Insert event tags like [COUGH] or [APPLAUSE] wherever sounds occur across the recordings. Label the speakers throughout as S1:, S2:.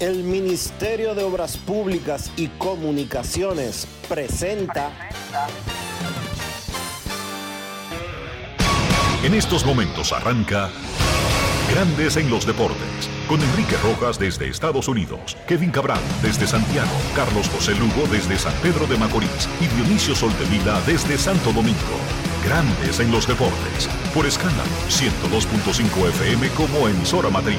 S1: El Ministerio de Obras Públicas y Comunicaciones presenta.
S2: En estos momentos arranca Grandes en los Deportes, con Enrique Rojas desde Estados Unidos, Kevin Cabral desde Santiago, Carlos José Lugo desde San Pedro de Macorís y Dionisio Soltevila desde Santo Domingo. Grandes en los Deportes, por escándalo 102.5 FM como emisora matriz.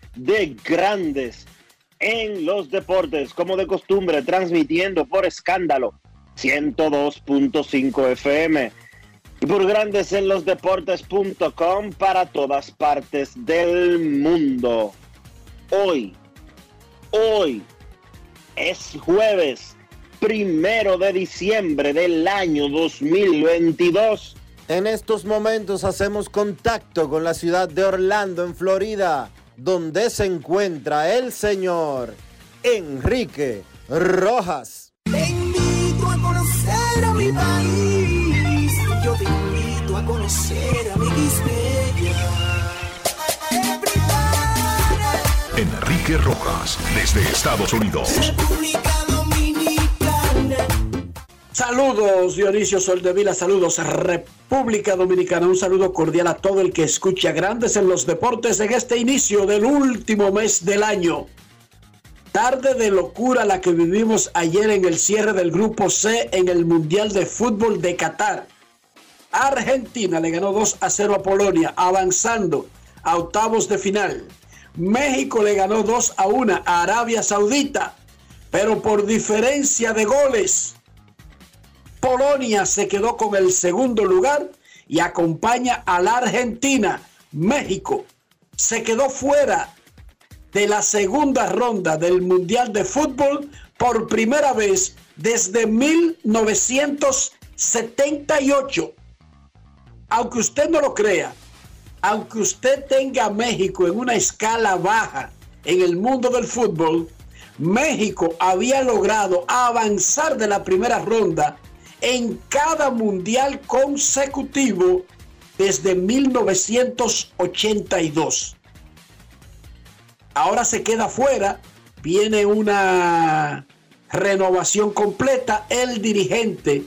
S1: de Grandes en los Deportes, como de costumbre, transmitiendo por escándalo 102.5 FM y por Grandes en los Deportes.com para todas partes del mundo. Hoy, hoy es jueves primero de diciembre del año 2022. En estos momentos hacemos contacto con la ciudad de Orlando, en Florida, donde se encuentra el señor Enrique Rojas.
S3: Te invito a conocer a mi país. Yo te invito a conocer a mi Quisqueya.
S2: Enrique Rojas, desde Estados Unidos.
S3: República.
S4: Saludos Dionisio Soldevila, saludos República Dominicana, un saludo cordial a todo el que escucha Grandes en los Deportes en este inicio del último mes del año. Tarde de locura la que vivimos ayer en el cierre del Grupo C en el Mundial de Fútbol de Qatar. Argentina le ganó 2 a 0 a Polonia, avanzando a octavos de final. México le ganó 2 a 1 a Arabia Saudita, pero por diferencia de goles. Polonia se quedó con el segundo lugar y acompaña a la Argentina. México se quedó fuera de la segunda ronda del Mundial de Fútbol por primera vez desde 1978. Aunque usted no lo crea, aunque usted tenga a México en una escala baja en el mundo del fútbol, México había logrado avanzar de la primera ronda en cada mundial consecutivo desde 1982. Ahora se queda fuera, viene una renovación completa. El dirigente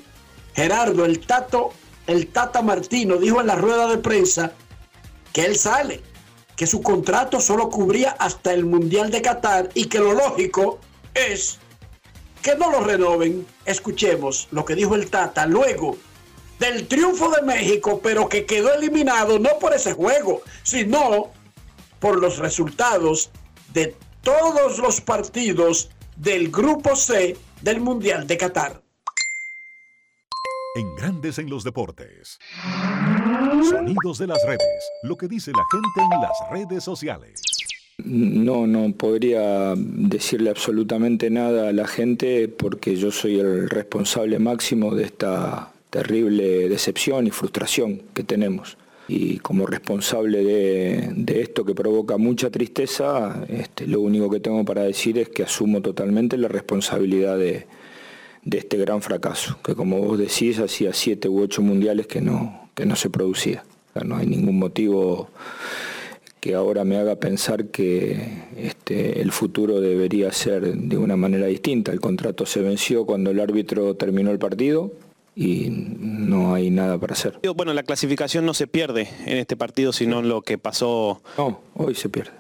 S4: Gerardo, el Tato, el Tata Martino, dijo en la rueda de prensa que él sale, que su contrato solo cubría hasta el Mundial de Qatar y que lo lógico es que no lo renoven. Escuchemos lo que dijo el Tata luego del triunfo de México, pero que quedó eliminado no por ese juego, sino por los resultados de todos los partidos del Grupo C del Mundial de Qatar.
S2: En Grandes en los Deportes. Sonidos de las redes. Lo que dice la gente en las redes sociales.
S5: No, no podría decirle absolutamente nada a la gente porque yo soy el responsable máximo de esta terrible decepción y frustración que tenemos. Y como responsable de, esto que provoca mucha tristeza, este, lo único que tengo para decir es que asumo totalmente la responsabilidad de, este gran fracaso, que como vos decís, hacía siete u ocho mundiales que no, que no se producía. No hay ningún motivo que ahora me haga pensar que este, el futuro debería ser de una manera distinta. El contrato se venció cuando el árbitro terminó el partido y no hay nada para hacer.
S6: Bueno, la clasificación no se pierde en este partido, sino en lo que pasó.
S5: No, hoy se pierde.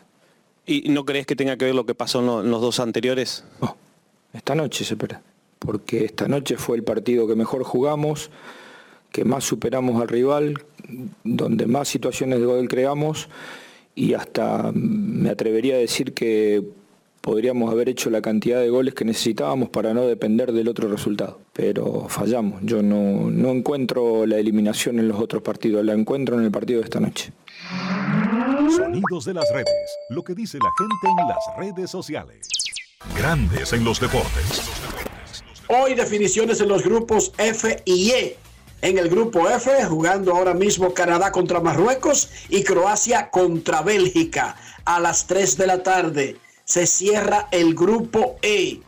S6: ¿Y no crees que tenga que ver lo que pasó en los dos anteriores?
S5: No, esta noche se pierde. Porque esta noche fue el partido que mejor jugamos, que más superamos al rival, donde más situaciones de gol creamos y hasta me atrevería a decir que podríamos haber hecho la cantidad de goles que necesitábamos para no depender del otro resultado. Pero fallamos. Yo no, no encuentro la eliminación en los otros partidos, la encuentro en el partido de esta noche.
S2: Sonidos de las redes. Lo que dice la gente en las redes sociales. Grandes en los deportes.
S4: Hoy definiciones en los grupos F y E. En el grupo F, jugando ahora mismo Canadá contra Marruecos y Croacia contra Bélgica. A las 3 de la tarde se cierra el grupo E.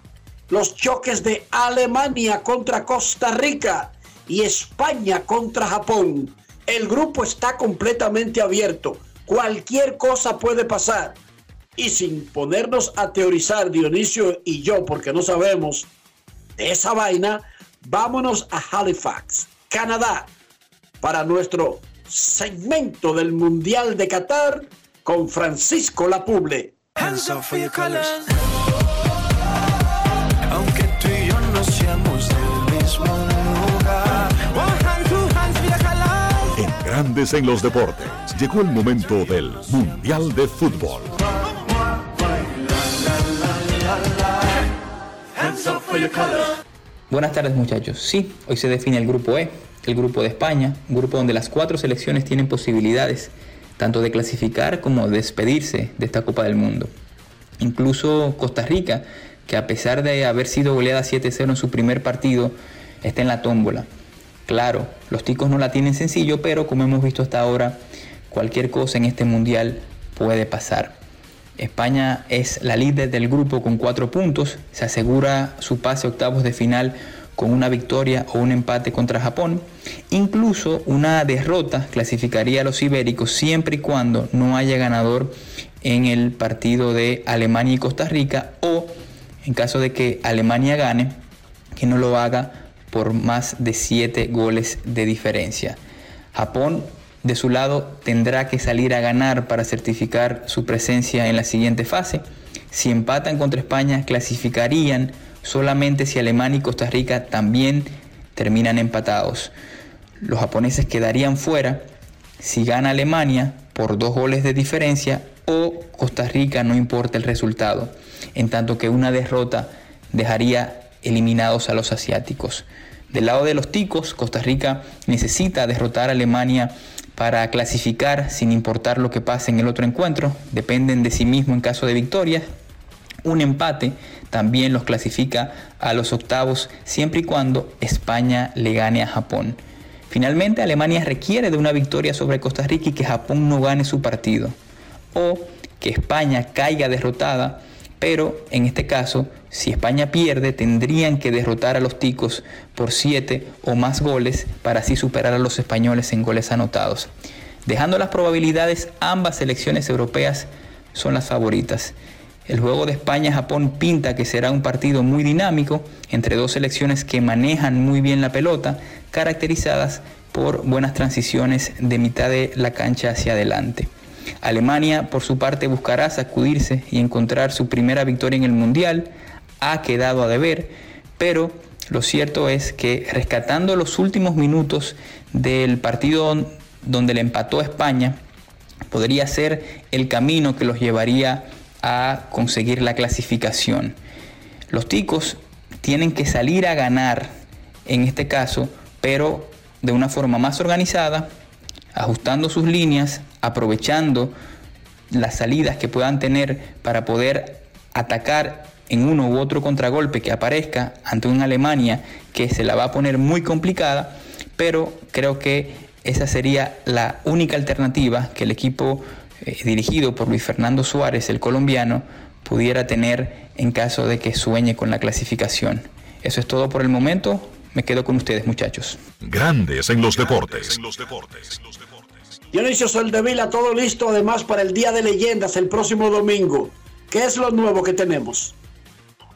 S4: Los choques de Alemania contra Costa Rica y España contra Japón. El grupo está completamente abierto. Cualquier cosa puede pasar. Y sin ponernos a teorizar Dionisio y yo, porque no sabemos de esa vaina, vámonos a Halifax, Canadá, para nuestro segmento del Mundial de Qatar con Francisco Lapuble.
S7: Hands up for your colors. Aunque tú y yo no seamos del mismo lugar.
S2: En Grandes en los deportes. Llegó el momento del Mundial de Fútbol.
S7: Hands up for your colors.
S8: Buenas tardes muchachos. Sí, hoy se define el grupo E, el grupo de España, un grupo donde las cuatro selecciones tienen posibilidades tanto de clasificar como de despedirse de esta Copa del Mundo. Incluso Costa Rica, que a pesar de haber sido goleada 7-0 en su primer partido, está en la tómbola. Claro, los ticos no la tienen sencillo, pero como hemos visto hasta ahora, cualquier cosa en este mundial puede pasar. España es la líder del grupo con cuatro puntos, se asegura su pase a octavos de final con una victoria o un empate contra Japón. Incluso una derrota clasificaría a los ibéricos siempre y cuando no haya ganador en el partido de Alemania y Costa Rica o en caso de que Alemania gane, que no lo haga por más de siete goles de diferencia. Japón de su lado tendrá que salir a ganar para certificar su presencia en la siguiente fase. Si empatan contra España, clasificarían solamente si Alemania y Costa Rica también terminan empatados. Los japoneses quedarían fuera si gana Alemania por dos goles de diferencia o Costa Rica no importa el resultado, en tanto que una derrota dejaría eliminados a los asiáticos. Del lado de los ticos, Costa Rica necesita derrotar a Alemania para clasificar sin importar lo que pase en el otro encuentro. Dependen de sí mismo en caso de victoria. Un empate también los clasifica a los octavos siempre y cuando España le gane a Japón. Finalmente, Alemania requiere de una victoria sobre Costa Rica y que Japón no gane su partido. O que España caiga derrotada, pero en este caso, si España pierde, tendrían que derrotar a los ticos por siete o más goles para así superar a los españoles en goles anotados. Dejando las probabilidades, ambas selecciones europeas son las favoritas. El juego de España-Japón pinta que será un partido muy dinámico entre dos selecciones que manejan muy bien la pelota, caracterizadas por buenas transiciones de mitad de la cancha hacia adelante. Alemania, por su parte, buscará sacudirse y encontrar su primera victoria en el Mundial. Ha quedado a deber, pero lo cierto es que rescatando los últimos minutos del partido donde le empató a España, podría ser el camino que los llevaría a conseguir la clasificación. Los ticos tienen que salir a ganar en este caso, pero de una forma más organizada, ajustando sus líneas, aprovechando las salidas que puedan tener para poder atacar en uno u otro contragolpe que aparezca ante una Alemania que se la va a poner muy complicada, pero creo que esa sería la única alternativa que el equipo eh, dirigido por Luis Fernando Suárez, el colombiano, pudiera tener en caso de que sueñe con la clasificación. Eso es todo por el momento. Me quedo con ustedes, muchachos.
S2: Grandes en los deportes.
S4: Dionisio Soldevila, todo listo además para el Día de Leyendas el próximo domingo. ¿Qué es lo nuevo que tenemos?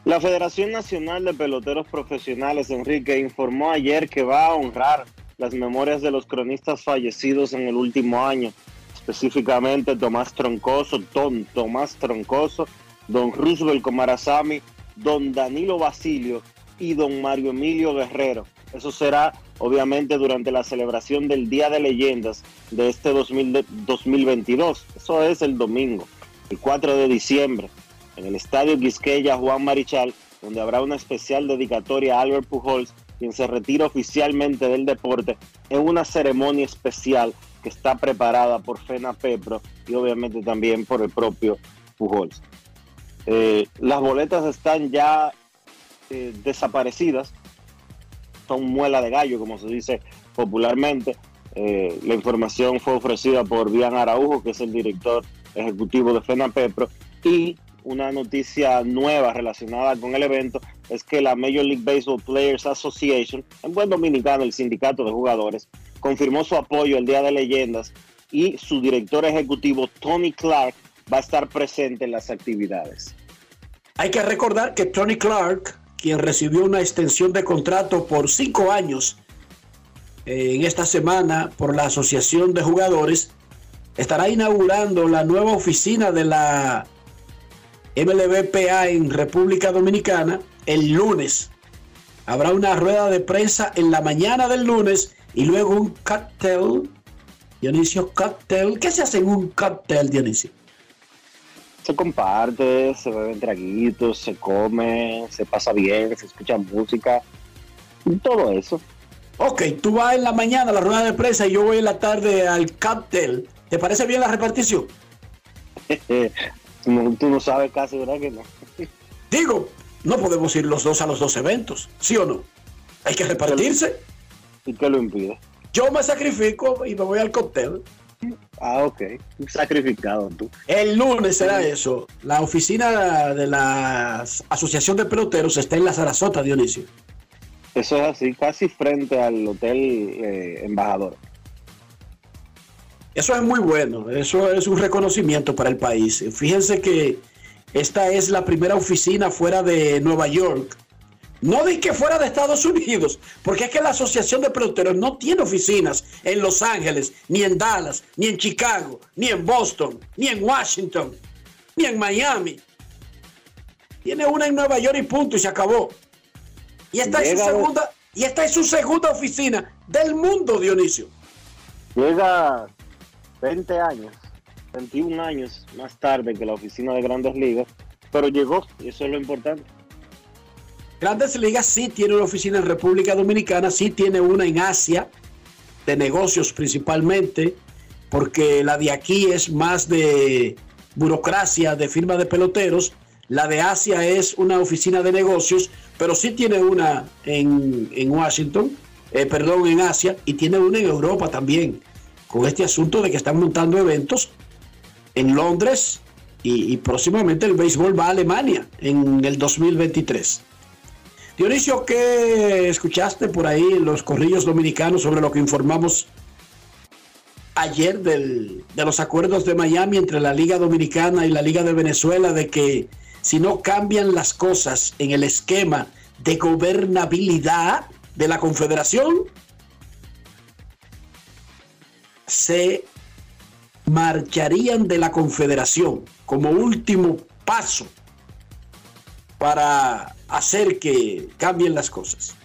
S1: La Federación Nacional de Peloteros Profesionales, Enrique, informó ayer que va a honrar las memorias de los cronistas fallecidos en el último año, específicamente Tomás Troncoso, Don Tomás Troncoso, Don Roosevelt Comarazami, Don Danilo Basilio y Don Mario Emilio Guerrero. Eso será obviamente durante la celebración del Día de Leyendas de este 2022. Eso es el domingo, el 4 de diciembre. en el Estadio Quisqueya Juan Marichal, donde habrá una especial dedicatoria a Albert Pujols, quien se retira oficialmente del deporte en una ceremonia especial que está preparada por Fena Pepro y obviamente también por el propio Pujols. Eh, las boletas están ya eh, desaparecidas, son muela de gallo, como se dice popularmente. Eh, la información fue ofrecida por Bian Araujo, que es el director ejecutivo de Fena Pepro, y una noticia nueva relacionada con el evento es que la Major League Baseball Players Association, en buen dominicano el sindicato de jugadores, confirmó su apoyo el Día de Leyendas y su director ejecutivo Tony Clark va a estar presente en las actividades.
S4: Hay que recordar que Tony Clark, quien recibió una extensión de contrato por cinco años eh, en esta semana por la Asociación de Jugadores, estará inaugurando la nueva oficina de la MLBPA en República Dominicana el lunes. Habrá una rueda de prensa en la mañana del lunes y luego un cóctel. Dionisio, cóctel. ¿Qué se hace en un cóctel, Dionisio?
S1: Se comparte, se beben traguitos, se come, se pasa bien, se escucha música, todo eso.
S4: Ok, tú vas en la mañana a la rueda de prensa y yo voy en la tarde al cóctel. ¿Te parece bien la repartición? [LAUGHS]
S1: tú no sabes casi, ¿verdad que no?
S4: Digo, no podemos ir los dos a los dos eventos, ¿sí o no? Hay que repartirse.
S1: ¿Y qué lo impide?
S4: Yo me sacrifico y me voy al cóctel.
S1: Ah, ok. Sacrificado tú.
S4: El lunes será eso. La oficina de la Asociación de Peloteros está en la Sarasota, Dionisio.
S1: Eso es así, casi frente al Hotel eh, Embajador.
S4: Eso es muy bueno, eso es un reconocimiento para el país. Fíjense que esta es la primera oficina fuera de Nueva York. No de que fuera de Estados Unidos, porque es que la Asociación de Peloteros no tiene oficinas en Los Ángeles, ni en Dallas, ni en Chicago, ni en Boston, ni en Washington, ni en Miami. Tiene una en Nueva York y punto, y se acabó. Y esta, es su segunda, y esta es su segunda oficina del mundo, Dionisio.
S1: Llega 20 años, 21 años más tarde que la oficina de Grandes Ligas, pero llegó y eso es lo importante.
S4: Grandes Ligas sí tiene una oficina en República Dominicana, sí tiene una en Asia, de negocios principalmente, porque la de aquí es más de burocracia, de firma de peloteros. La de Asia es una oficina de negocios, pero sí tiene una en, Washington, eh, perdón, en Asia, y tiene una en Europa también con este asunto de que están montando eventos en Londres y, próximamente el béisbol va a Alemania en el 2023. Dionisio, ¿qué escuchaste por ahí los corrillos dominicanos sobre lo que informamos ayer de los acuerdos de Miami entre la Liga Dominicana y la Liga de Venezuela de que si no cambian las cosas en el esquema de gobernabilidad de la Confederación, se marcharían de la Confederación como último paso para hacer que cambien las cosas.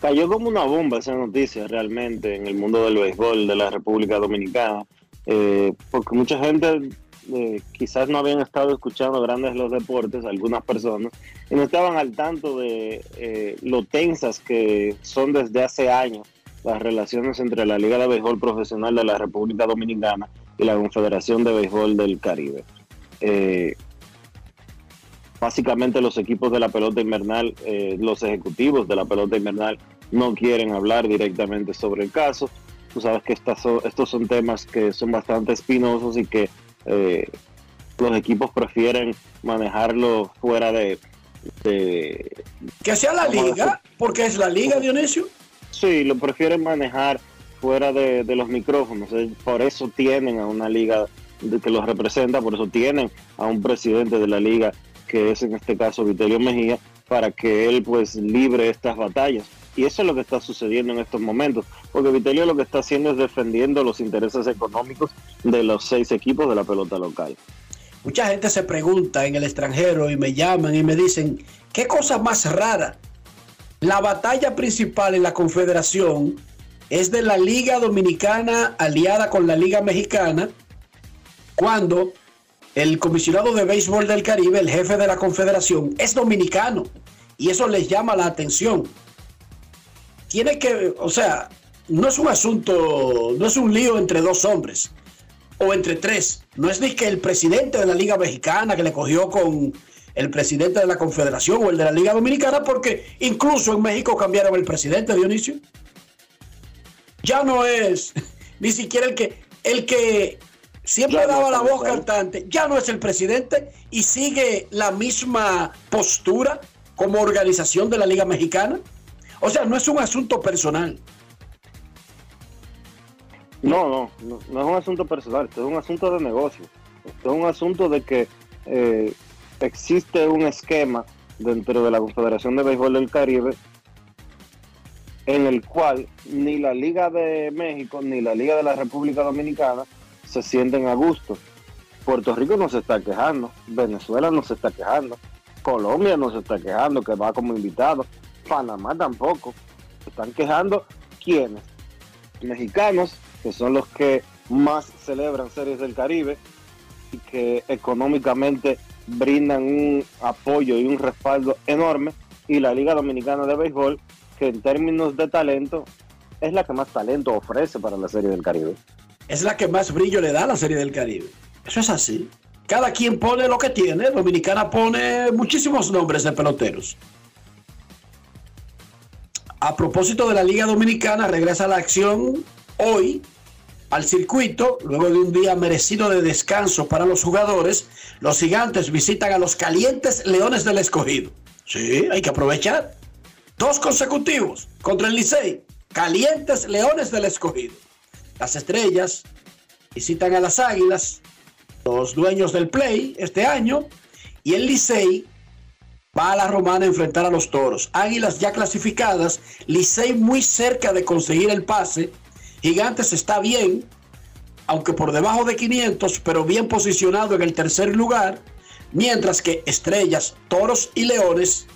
S1: Cayó como una bomba esa noticia realmente en el mundo del béisbol de la República Dominicana, eh, porque mucha gente eh, quizás no habían estado escuchando grandes los deportes, algunas personas, y no estaban al tanto de eh, lo tensas que son desde hace años las relaciones entre la Liga de Béisbol Profesional de la República Dominicana y la Confederación de Béisbol del Caribe. Eh, básicamente los equipos de la pelota invernal, eh, los ejecutivos de la pelota invernal no quieren hablar directamente sobre el caso. Tú sabes que estas estos son temas que son bastante espinosos y que eh, los equipos prefieren manejarlo fuera de...
S4: que sea la liga, porque es la liga, Dionisio.
S1: Sí, lo prefieren manejar fuera de, los micrófonos. Por eso tienen a una liga que los representa, por eso tienen a un presidente de la liga, que es en este caso Vitelio Mejía, para que él pues libre estas batallas. Y eso es lo que está sucediendo en estos momentos, porque Vitelio lo que está haciendo es defendiendo los intereses económicos de los seis equipos de la pelota local.
S4: Mucha gente se pregunta en el extranjero y me llaman y me dicen, ¿qué cosa más rara? La batalla principal en la Confederación es de la Liga Dominicana aliada con la Liga Mexicana, cuando el comisionado de béisbol del Caribe, el jefe de la confederación, es dominicano y eso les llama la atención. Tiene que, o sea, no es un asunto, no es un lío entre dos hombres o entre tres. No es ni que el presidente de la Liga Mexicana que le cogió con el presidente de la Confederación o el de la Liga Dominicana, porque incluso en México cambiaron el presidente, Dionisio. Ya no es ni siquiera el que, el que siempre daba la voz cantante, ya no es el presidente y sigue la misma postura como organización de la Liga Mexicana. O sea, no es un asunto personal.
S1: No, no, no, no es un asunto personal, es un asunto de negocio. es un asunto de que eh, existe un esquema dentro de la Confederación de Béisbol del Caribe en el cual ni la Liga de México ni la Liga de la República Dominicana se sienten a gusto. Puerto Rico no se está quejando, Venezuela no se está quejando, Colombia no se está quejando que va como invitado, Panamá tampoco. Están quejando quienes? Mexicanos, que son los que más celebran series del Caribe y que económicamente brindan un apoyo y un respaldo enorme, y la Liga Dominicana de Béisbol, que en términos de talento es la que más talento ofrece para la Serie del Caribe.
S4: Es la que más brillo le da a la Serie del Caribe. Eso es así. Cada quien pone lo que tiene. Dominicana pone muchísimos nombres de peloteros. A propósito de la Liga Dominicana, regresa la acción hoy al circuito, luego de un día merecido de descanso para los jugadores, los gigantes visitan a los calientes Leones del Escogido. Sí, hay que aprovechar. Dos consecutivos contra el Licey, calientes Leones del Escogido. Las estrellas visitan a las Águilas, los dueños del play este año, y el Licey va a la Romana a enfrentar a los Toros. Águilas ya clasificadas, Licey muy cerca de conseguir el pase Gigantes está bien, aunque por debajo de 500, pero bien posicionado en el tercer lugar, mientras que Estrellas, Toros y Leones,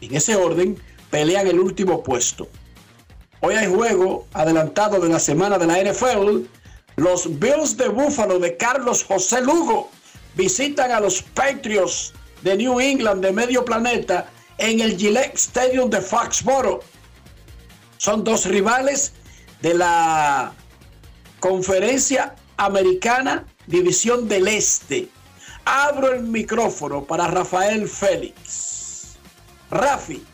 S4: en ese orden, pelean el último puesto. Hoy hay juego adelantado de la semana de la NFL. Los Bills de Buffalo de Carlos José Lugo visitan a los Patriots de New England de medio planeta en el Gillette Stadium de Foxboro. Son dos rivales de la Conferencia Americana División del Este. Abro el micrófono para Rafael Félix. Rafi,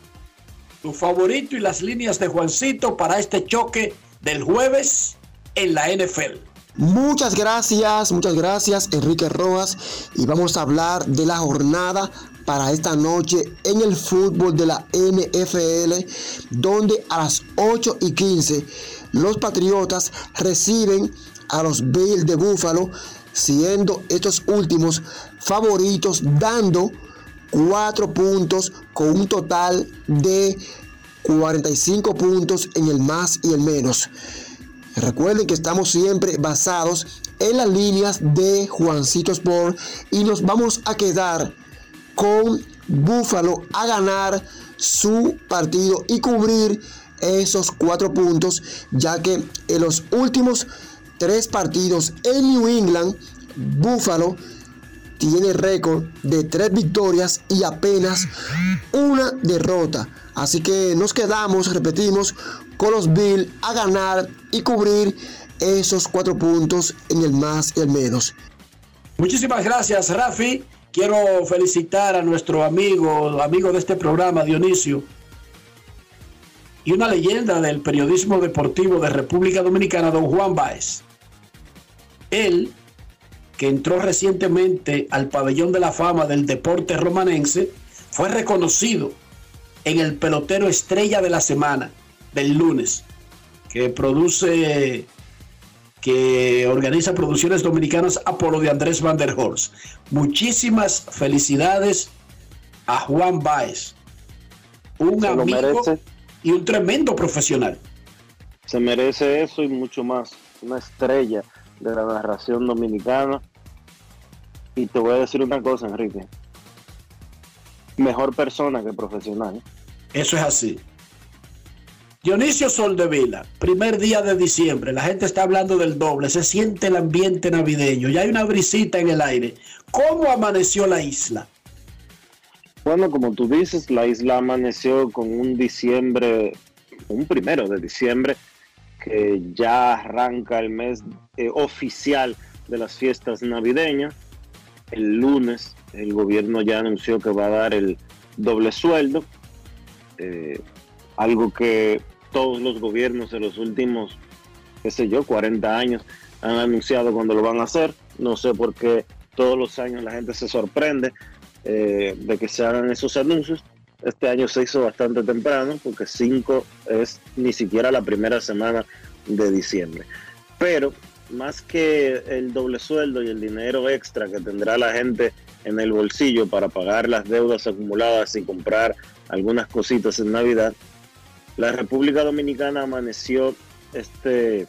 S4: tu favorito y las líneas de Juancito para este choque del jueves en la NFL.
S9: Muchas gracias, muchas gracias Enrique Rojas y vamos a hablar de la jornada para esta noche en el fútbol de la NFL donde a las 8 y 15 los Patriotas reciben a los Bills de Buffalo, siendo estos últimos favoritos, dando cuatro puntos con un total de 45 puntos en el más y el menos. Recuerden que estamos siempre basados en las líneas de Juancito Sport y nos vamos a quedar con Buffalo a ganar su partido y cubrir esos cuatro puntos, ya que en los últimos tres partidos en New England, Buffalo tiene récord de tres victorias y apenas una derrota. Así que nos quedamos, repetimos, con los Bills a ganar y cubrir esos cuatro puntos en el más y el menos.
S4: Muchísimas gracias, Rafi. Quiero felicitar a nuestro amigo, amigo de este programa, Dionisio, y una leyenda del periodismo deportivo de República Dominicana, don Juan Báez. Él, que entró recientemente al pabellón de la fama del deporte romanense, fue reconocido en el pelotero estrella de la semana, del lunes, que produce, que organiza producciones dominicanas Apolo de Andrés Van der Horst. Muchísimas felicidades a Juan Báez, un amigo y un tremendo profesional.
S1: Se merece eso y mucho más. Una estrella de la narración dominicana. Y te voy a decir una cosa, Enrique. Mejor persona que profesional.
S4: Eso es así. Dionisio Soldevila, primer día de diciembre, la gente está hablando del doble, se siente el ambiente navideño, ya hay una brisita en el aire. ¿Cómo amaneció la isla?
S1: Bueno, como tú dices, la isla amaneció con un diciembre, un primero de diciembre, que ya arranca el mes eh, oficial de las fiestas navideñas. El lunes el gobierno ya anunció que va a dar el doble sueldo, eh, algo que todos los gobiernos de los últimos, qué sé yo, 40 años han anunciado cuando lo van a hacer. No sé por qué todos los años la gente se sorprende eh, de que se hagan esos anuncios. Este año se hizo bastante temprano porque 5 es ni siquiera la primera semana de diciembre. Pero más que el doble sueldo y el dinero extra que tendrá la gente en el bolsillo para pagar las deudas acumuladas y comprar algunas cositas en Navidad, la República Dominicana amaneció este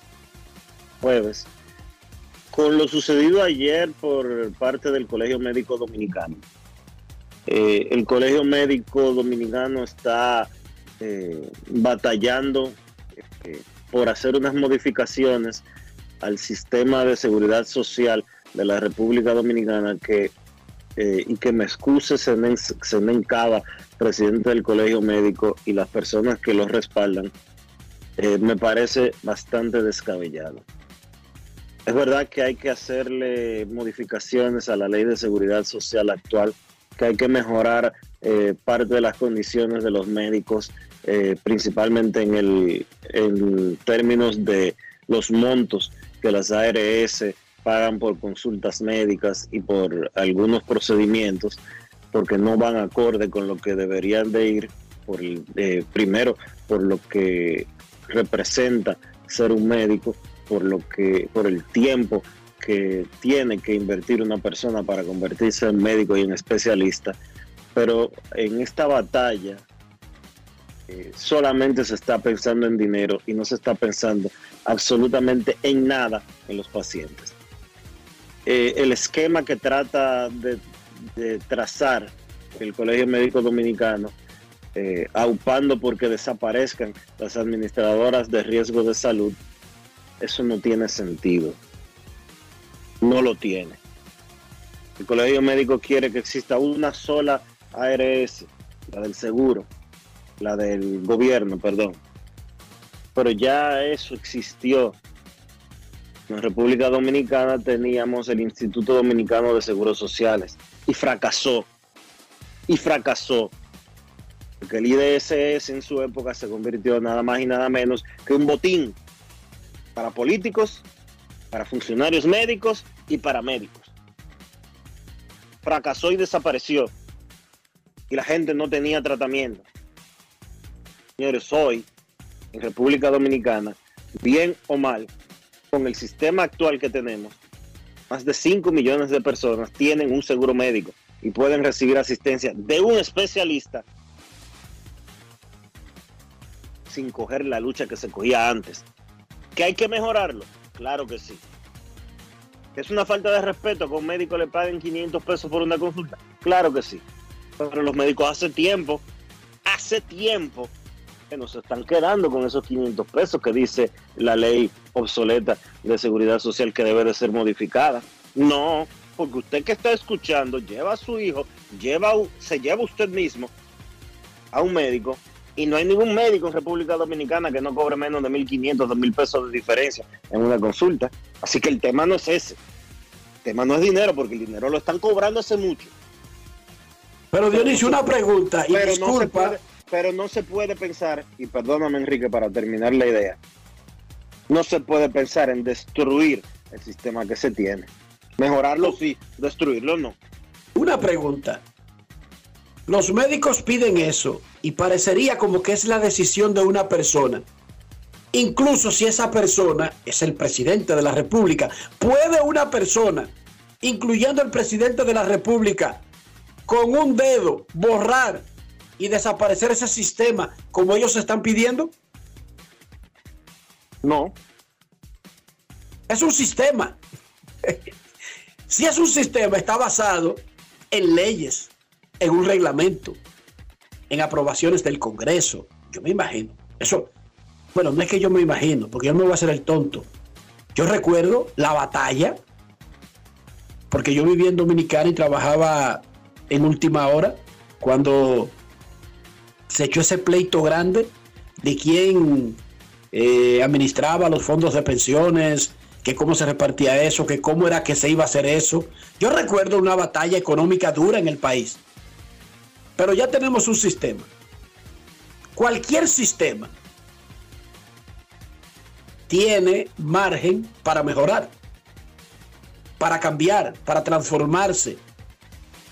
S1: jueves con lo sucedido ayer por parte del Colegio Médico Dominicano. Eh, el Colegio Médico Dominicano está eh, batallando eh, por hacer unas modificaciones al sistema de seguridad social de la República Dominicana que y que me excuse Senen Cava, presidente del Colegio Médico y las personas que lo respaldan, me parece bastante descabellado. Es verdad que hay que hacerle modificaciones a la ley de seguridad social actual que hay que mejorar eh, parte de las condiciones de los médicos, eh, principalmente en, el, en términos de los montos que las ARS pagan por consultas médicas y por algunos procedimientos, porque no van acorde con lo que deberían de ir, por eh, primero por lo que representa ser un médico, por lo que por el tiempo que tiene que invertir una persona para convertirse en médico y en especialista, pero en esta batalla eh, solamente se está pensando en dinero y no se está pensando absolutamente en nada en los pacientes. Eh, el esquema que trata de, trazar el Colegio Médico Dominicano, eh, aupando porque desaparezcan las administradoras de riesgo de salud, eso no tiene sentido no lo tiene. El Colegio Médico quiere que exista una sola ARS, la del seguro, la del gobierno, perdón. Pero ya eso existió. En República Dominicana teníamos el Instituto Dominicano de Seguros Sociales y fracasó. Y fracasó. Porque el IDSS en su época se convirtió nada más y nada menos que un botín para políticos para funcionarios médicos y paramédicos. Fracasó y desapareció. Y la gente no tenía tratamiento. Señores, hoy en República Dominicana, bien o mal, con el sistema actual que tenemos, más de 5 millones de personas tienen un seguro médico y pueden recibir asistencia de un especialista sin coger la lucha que se cogía antes. ¿Que hay que mejorarlo? Claro que sí. ¿Es una falta de respeto que un médico le paguen 500 pesos por una consulta? Claro que sí. Pero los médicos hace tiempo, hace tiempo nos están quedando con esos 500 pesos que dice la ley obsoleta de seguridad social que debe de ser modificada. No, porque usted que está escuchando lleva a su hijo, lleva, se lleva usted mismo a un médico y no hay ningún médico en República Dominicana que no cobre menos de 1.500, 2.000 pesos de diferencia en una consulta. Así que el tema no es ese. El tema no es dinero, porque el dinero lo están cobrando hace mucho.
S4: Pero Dionisio, una pregunta, y
S1: pero
S4: disculpa.
S1: No pero no se puede pensar, y perdóname Enrique para terminar la idea, no se puede pensar en destruir el sistema que se tiene. Mejorarlo sí, destruirlo no.
S4: Una pregunta. Los médicos piden eso y parecería como que es la decisión de una persona. Incluso si esa persona es el presidente de la República, puede una persona, incluyendo el presidente de la República, con un dedo borrar y desaparecer ese sistema como ellos están pidiendo?
S1: No.
S4: Es un sistema. [LAUGHS] si es un sistema, está basado en leyes en un reglamento, en aprobaciones del Congreso. Yo me imagino. Eso, bueno, no es que yo me imagino, porque yo no me voy a hacer el tonto. Yo recuerdo la batalla porque yo vivía en Dominicana y trabajaba en última hora, cuando se echó ese pleito grande de quién eh, administraba los fondos de pensiones, que cómo se repartía eso, que cómo era que se iba a hacer eso. Yo recuerdo una batalla económica dura en el país, pero ya tenemos un sistema. Cualquier sistema tiene margen para mejorar, para cambiar, para transformarse,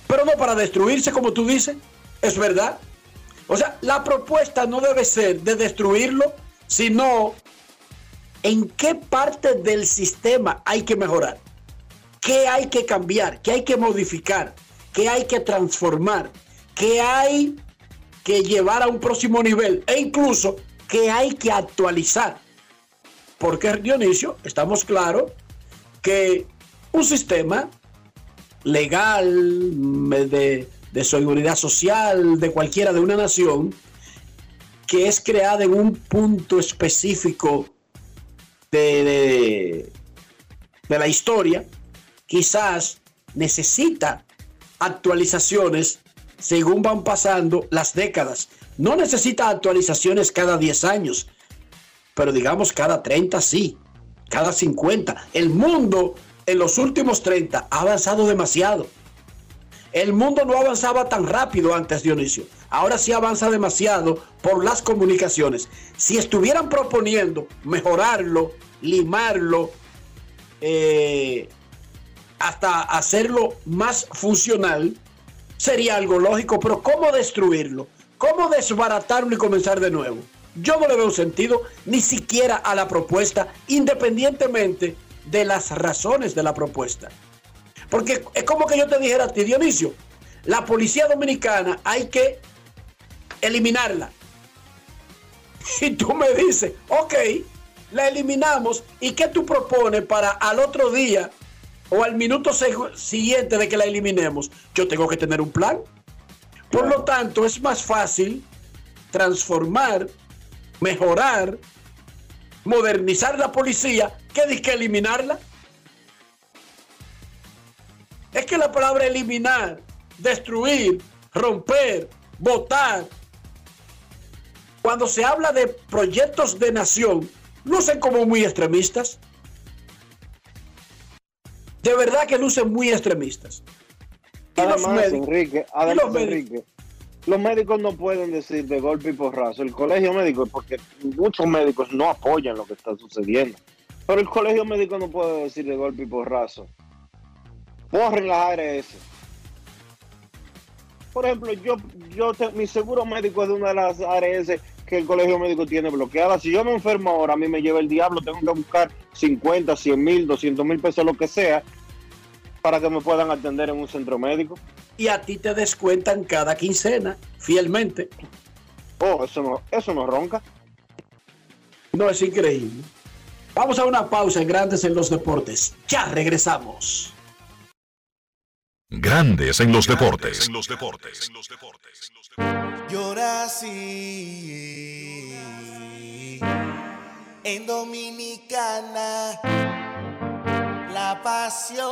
S4: pero no para destruirse como tú dices. Es verdad. O sea, la propuesta no debe ser de destruirlo, sino en qué parte del sistema hay que mejorar, qué hay que cambiar, qué hay que modificar, qué hay que transformar, qué hay que llevar a un próximo nivel e incluso qué hay que actualizar. Porque Dionisio, estamos claros que un sistema legal de, de seguridad social de cualquiera de una nación que es creada en un punto específico de, de, la historia, quizás necesita actualizaciones según van pasando las décadas. No necesita actualizaciones cada 10 años, pero digamos cada 30 sí, cada 50. El mundo en los últimos 30 ha avanzado demasiado. El mundo no avanzaba tan rápido antes, Dionisio. Ahora sí avanza demasiado por las comunicaciones. Si estuvieran proponiendo mejorarlo, limarlo, eh, hasta hacerlo más funcional, sería algo lógico. Pero ¿cómo destruirlo? ¿Cómo desbaratarlo y comenzar de nuevo? Yo no le veo sentido ni siquiera a la propuesta, independientemente de las razones de la propuesta. Porque es como que yo te dijera a ti, Dionisio, la policía dominicana hay que eliminarla. Y tú me dices, ok, la eliminamos. ¿Y qué tú propones para al otro día o al minuto siguiente de que la eliminemos? Yo tengo que tener un plan. Por lo tanto, es más fácil transformar, mejorar, modernizar la policía que eliminarla. Es que la palabra eliminar, destruir, romper, votar, cuando se habla de proyectos de nación, lucen como muy extremistas. De verdad que lucen muy extremistas.
S1: además, los médicos, Enrique, además, los Enrique, los médicos no pueden decir de golpe y porrazo. El colegio médico, porque muchos médicos no apoyan lo que está sucediendo. Pero el colegio médico no puede decir de golpe y porrazo borren las ARS. Por ejemplo, yo, yo mi seguro médico es de una de las ARS que el colegio médico tiene bloqueada. Si yo me enfermo ahora, a mí me lleva el diablo, tengo que buscar 50, 100 mil, 200 mil pesos, lo que sea, para que me puedan atender en un centro médico.
S4: Y a ti te descuentan cada quincena, fielmente.
S1: Oh, eso no, eso no ronca.
S4: No, es increíble. Vamos a una pausa en Grandes en los Deportes. Ya regresamos.
S2: Grandes en los deportes. En los deportes.
S10: Yo nací en Dominicana. La pasión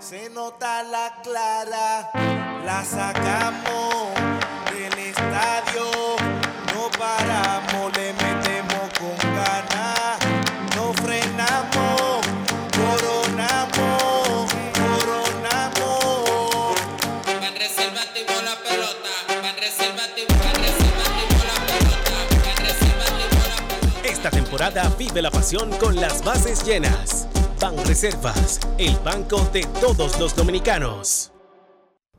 S10: se nota la clara. La sacamos del estadio.
S11: Temporada vive la pasión con las bases llenas. Ban Reservas, el banco de todos los dominicanos.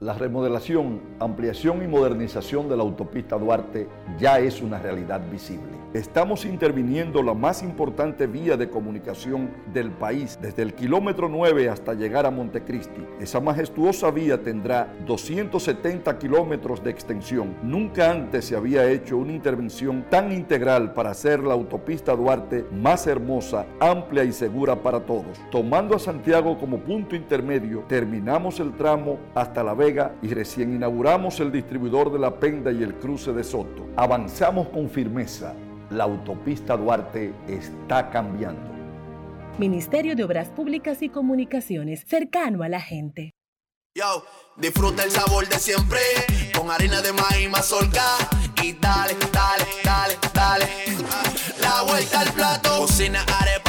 S12: La remodelación, ampliación y modernización de la autopista Duarte ya es una realidad visible. Estamos interviniendo la más importante vía de comunicación del país, desde el kilómetro 9 hasta llegar a Montecristi. Esa majestuosa vía tendrá 270 kilómetros de extensión. Nunca antes se había hecho una intervención tan integral para hacer la autopista Duarte más hermosa, amplia y segura para todos. Tomando a Santiago como punto intermedio, terminamos el tramo hasta la y recién inauguramos el distribuidor de la Penda y el cruce de Soto. Avanzamos con firmeza. La autopista Duarte está cambiando.
S13: Ministerio de Obras Públicas y Comunicaciones, cercano a la gente.
S14: Yo, disfruta el sabor de siempre, con harina de maíz mazorca y dale, dale, dale, dale. La vuelta al plato, cocina arepa,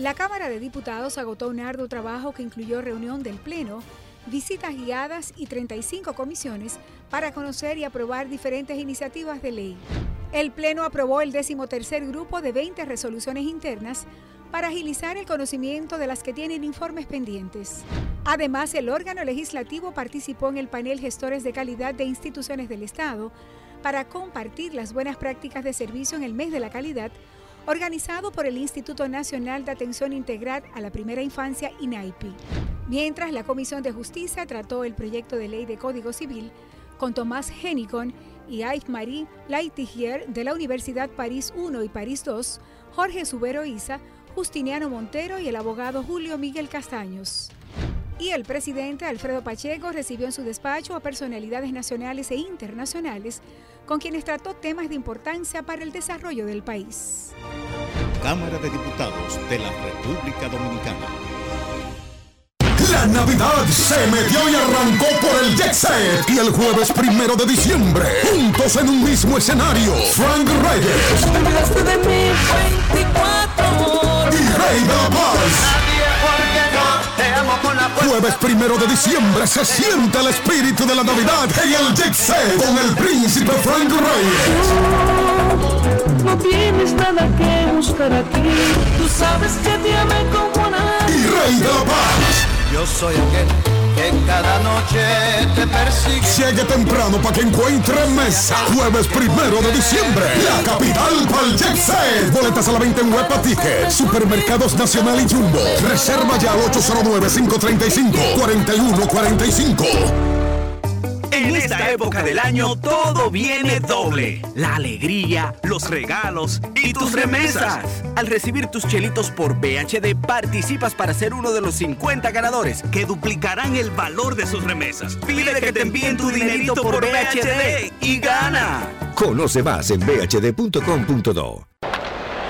S15: La Cámara de Diputados agotó un arduo trabajo que incluyó reunión del Pleno, visitas guiadas y 35 comisiones para conocer y aprobar diferentes iniciativas de ley. El Pleno aprobó el decimotercer grupo de 20 resoluciones internas para agilizar el conocimiento de las que tienen informes pendientes. Además, el órgano legislativo participó en el panel Gestores de Calidad de Instituciones del Estado para compartir las buenas prácticas de servicio en el mes de la calidad, organizado por el Instituto Nacional de Atención Integral a la Primera Infancia, INAIPI. Mientras la Comisión de Justicia trató el proyecto de ley de Código Civil con Tomás Henicon y Yves-Marie Laitigier de la Universidad París I y París II, Jorge Subero Isa, Justiniano Montero y el abogado Julio Miguel Castaños. Y el presidente Alfredo Pacheco recibió en su despacho a personalidades nacionales e internacionales con quienes trató temas de importancia para el desarrollo del país.
S16: Cámara de Diputados de la República Dominicana.
S17: La Navidad se metió y arrancó por el Jet Set. Y el jueves primero de diciembre, juntos en un mismo escenario, Frank Reyes. Y Rey de la Paz. Jueves primero de diciembre se siente el espíritu de la Navidad en el Jet Set con el príncipe Frank Reyes.
S11: No tienes nada que buscar aquí. Tú sabes que te amé como nadie.
S17: Y Rey de la Paz.
S18: Yo soy aquel que cada noche te persigue.
S17: Llegue temprano para que encuentre mesa. Jueves primero de diciembre. La capital pa'l Jet. Boletas a la venta en Huepa Ticket. Supermercados Nacional y Jumbo. Reserva ya al 809-535-4145.
S19: En esta época del año todo viene doble. La alegría, los regalos y tus remesas. Al recibir tus chelitos por BHD participas para ser uno de los 50 ganadores que duplicarán el valor de sus remesas. Pide que te envíen tu dinerito por BHD y gana.
S20: Conoce más en bhd.com.do.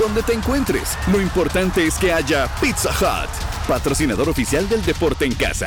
S21: Donde te encuentres, lo importante es que haya Pizza Hut, patrocinador oficial del deporte en casa.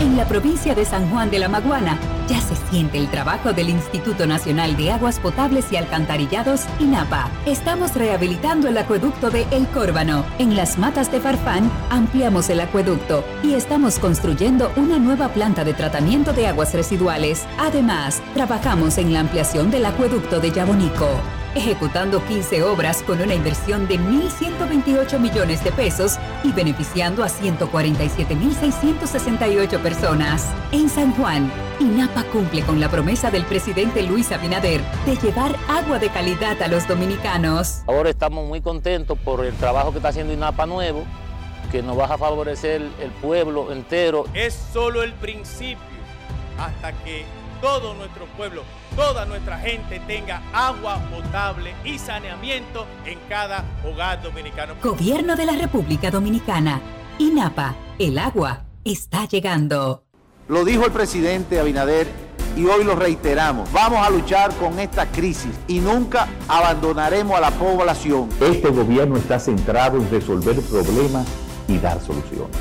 S22: En la provincia de San Juan de la Maguana ya se siente el trabajo del Instituto Nacional de Aguas Potables y Alcantarillados, INAPA. Estamos rehabilitando el acueducto de El Córbano. En las matas de Farfán ampliamos el acueducto y estamos construyendo una nueva planta de tratamiento de aguas residuales. Además, trabajamos en la ampliación del acueducto de Yabonico ejecutando 15 obras con una inversión de 1.128 millones de pesos y beneficiando a 147.668 personas. En San Juan, INAPA cumple con la promesa del presidente Luis Abinader de llevar agua de calidad a los dominicanos.
S23: Ahora estamos muy contentos por el trabajo que está haciendo INAPA nuevo que nos va a favorecer el pueblo entero.
S24: Es solo el principio hasta que todo nuestro pueblo, toda nuestra gente tenga agua potable y saneamiento en cada hogar dominicano.
S22: Gobierno de la República Dominicana. INAPA, el agua está llegando.
S25: Lo dijo el presidente Abinader y hoy lo reiteramos. Vamos a luchar con esta crisis y nunca abandonaremos a la población.
S26: Este gobierno está centrado en resolver problemas y dar soluciones.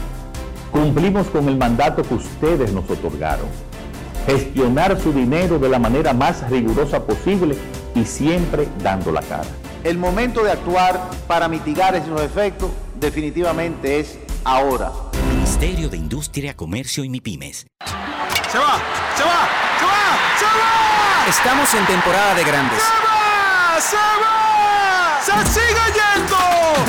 S26: Cumplimos con el mandato que ustedes nos otorgaron. Gestionar su dinero de la manera más rigurosa posible y siempre dando la cara.
S25: El momento de actuar para mitigar esos efectos definitivamente es ahora.
S20: Ministerio de Industria, Comercio y MIPIMES.
S27: Se va, se va, se va, se va.
S13: Estamos en temporada de grandes.
S27: Se va, se va, se sigue yendo.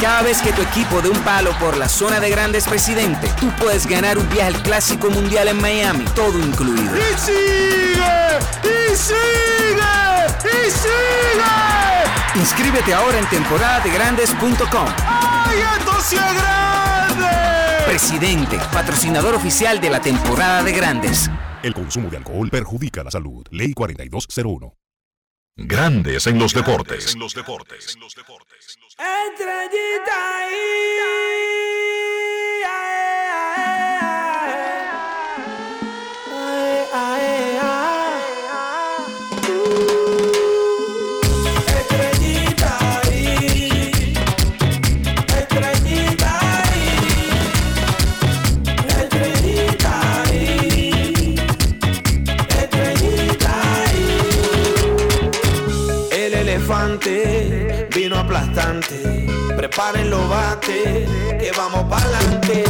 S13: Cada vez que tu equipo de un palo por la zona de grandes presidente, tú puedes ganar un viaje al Clásico Mundial en Miami, todo incluido.
S27: Y sigue, y sigue, y sigue.
S13: Inscríbete ahora en temporadadegrandes.com.
S27: ¡Ay, esto sí es grande!
S13: Presidente, patrocinador oficial de la temporada de grandes.
S2: El consumo de alcohol perjudica la salud. Ley 4201. Grandes en los deportes. En los deportes.
S28: Estrellita Estrellita
S21: aplastante. Preparen los bates, que vamos para adelante.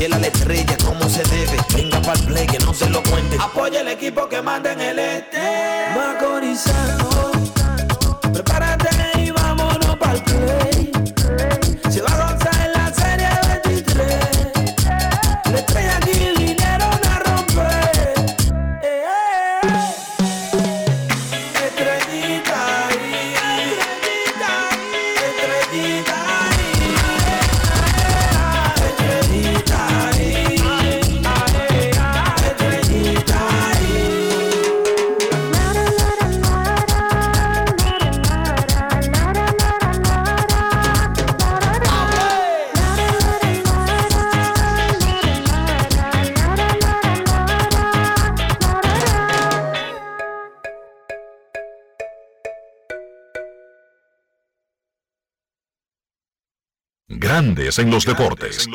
S21: Fiel a la estrella como se debe. Venga para el play que no se lo cuente. Apoya el equipo que manda en el este. Macorizano,
S2: Grandes en los deportes.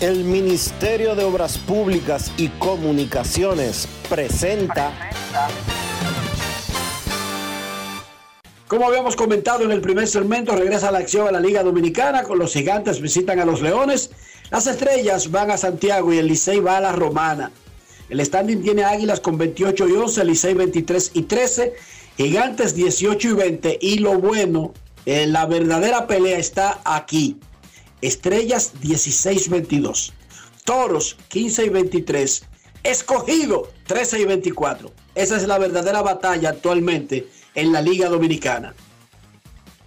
S29: El Ministerio de Obras Públicas y Comunicaciones presenta.
S4: Como habíamos comentado en el primer segmento, regresa la acción a la Liga Dominicana con los gigantes visitan a los leones, las estrellas van a Santiago y el Licey va a la Romana. El standing tiene Águilas con 28 y 11, Licey 23 y 13, Gigantes 18 y 20 y lo bueno, eh, la verdadera pelea está aquí. Estrellas 16-22, Toros 15 y 23, Escogido 13 y 24. Esa es la verdadera batalla actualmente en la Liga Dominicana.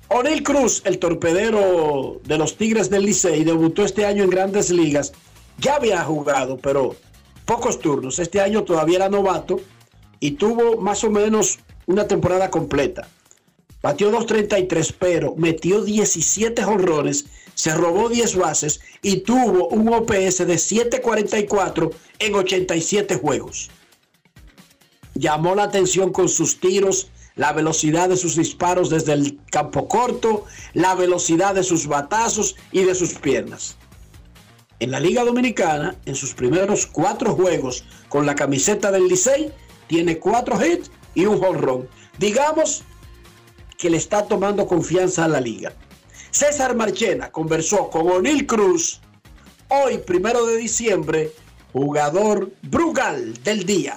S4: O'Neill Cruz, el torpedero de los Tigres del Licey, debutó este año en grandes ligas. Ya había jugado, pero pocos turnos. Este año todavía era novato y tuvo más o menos una temporada completa. Batió 2.33, pero metió 17 jonrones, se robó 10 bases y tuvo un OPS de 7.44 en 87 juegos. Llamó la atención con sus tiros, la velocidad de sus disparos desde el campo corto, la velocidad de sus batazos y de sus piernas. En la Liga Dominicana, en sus primeros cuatro juegos con la camiseta del Licey, tiene cuatro hits y un jonrón. Digamos que le está tomando confianza a la liga. César Marchena conversó con O'Neill Cruz hoy, primero de diciembre, jugador Brugal del día.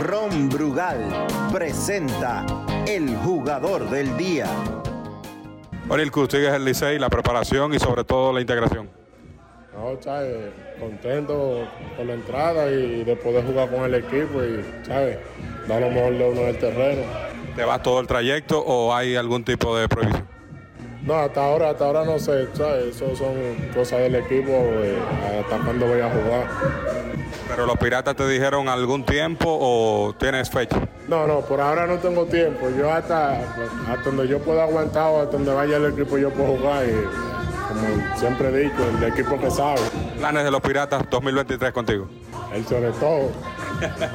S29: Ron Brugal presenta el jugador del día.
S13: O'Neill Cruz, sigue el Licey, la preparación y sobre todo la integración.
S30: No, ¿sabes? Contento con la entrada y de poder jugar con el equipo y, ¿sabes? Dar lo mejor de uno en el terreno.
S13: ¿Te vas todo el trayecto o hay algún tipo de prohibición?
S30: No, hasta ahora, hasta ahora no sé, ¿sabes? Eso son cosas del equipo, eh, hasta cuándo voy a jugar.
S13: ¿Pero los piratas te dijeron algún tiempo o tienes fecha?
S30: No, no, por ahora no tengo tiempo. Yo hasta, hasta donde yo pueda aguantar o hasta donde vaya el equipo yo puedo jugar. Y, como siempre he dicho, el equipo que sabe.
S13: ¿Planes de los piratas 2023 contigo?
S30: Él sobre todo.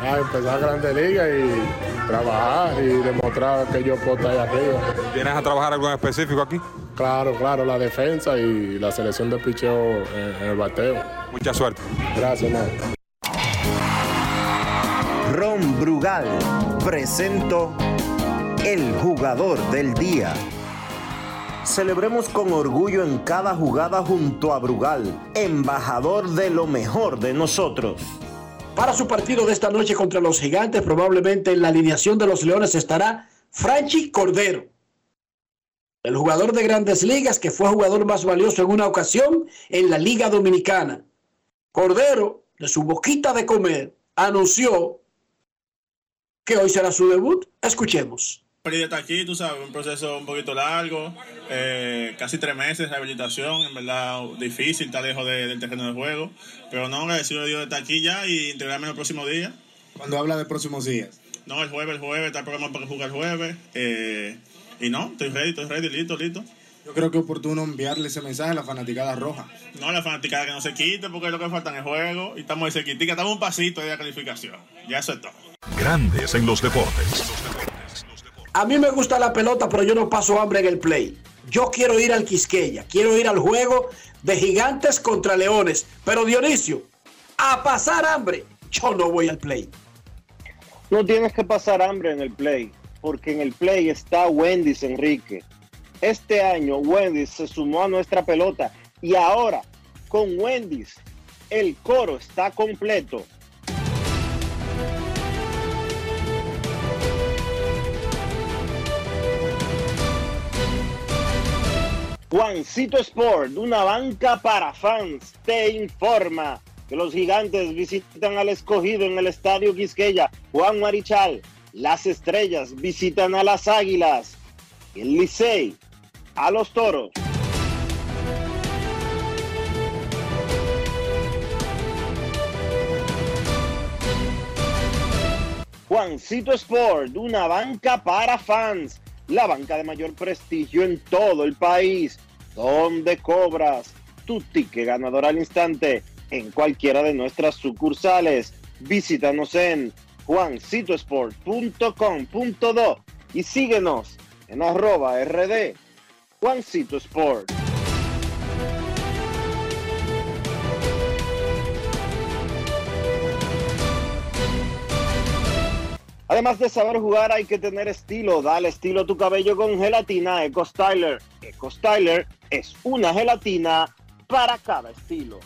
S30: a empezar Grande Liga y trabajar y demostrar que yo puedo estar ahí arriba.
S13: ¿Tienes a trabajar algo en específico aquí?
S30: Claro, claro, la defensa y la selección de picheo en, en el bateo.
S13: Mucha suerte.
S30: Gracias, man.
S29: Ron Brugal presento el jugador del día. Celebremos con orgullo en cada jugada junto a Brugal, embajador de lo mejor de nosotros.
S4: Para su partido de esta noche contra los gigantes, probablemente en la alineación de los Leones estará Franchi Cordero, el jugador de grandes ligas que fue jugador más valioso en una ocasión en la Liga Dominicana. Cordero, de su boquita de comer, anunció que hoy será su debut. Escuchemos.
S31: Perdido está aquí, tú sabes, un proceso un poquito largo, eh, casi tres meses de rehabilitación, en verdad difícil, está lejos de, del terreno de juego, pero no, agradecido a Dios de estar aquí ya y integrarme en el próximo día.
S32: Cuando habla de próximos días.
S31: No, el jueves, el jueves, está el programa para jugar el jueves, eh, y no, estoy ready, estoy ready, listo, listo.
S32: Yo creo que es oportuno enviarle ese mensaje a la fanaticada roja.
S31: No, la fanaticada que no se quite, porque es lo que falta en el juego, y estamos ahí cerquitica, estamos un pasito de la calificación, ya eso es todo.
S2: Grandes en los deportes.
S4: A mí me gusta la pelota, pero yo no paso hambre en el play. Yo quiero ir al Quisqueya, quiero ir al juego de gigantes contra leones. Pero Dionisio, a pasar hambre, yo no voy al play.
S1: No tienes que pasar hambre en el play, porque en el play está Wendy's Enrique. Este año Wendy's se sumó a nuestra pelota y ahora con Wendy's el coro está completo. Juancito Sport, una banca para fans, te informa que los gigantes visitan al escogido en el estadio Quisqueya. Juan Marichal, las estrellas visitan a las águilas. El Licey a los toros. Juancito Sport, una banca para fans, la banca de mayor prestigio en todo el país, donde cobras tu ticket ganador al instante en cualquiera de nuestras sucursales. Visítanos en juancitosport.com.do y síguenos en arroba rd Juancito Sport. Además de saber jugar, hay que tener estilo. Dale estilo a tu cabello con gelatina Eco Styler. Eco Styler es una gelatina para cada estilo.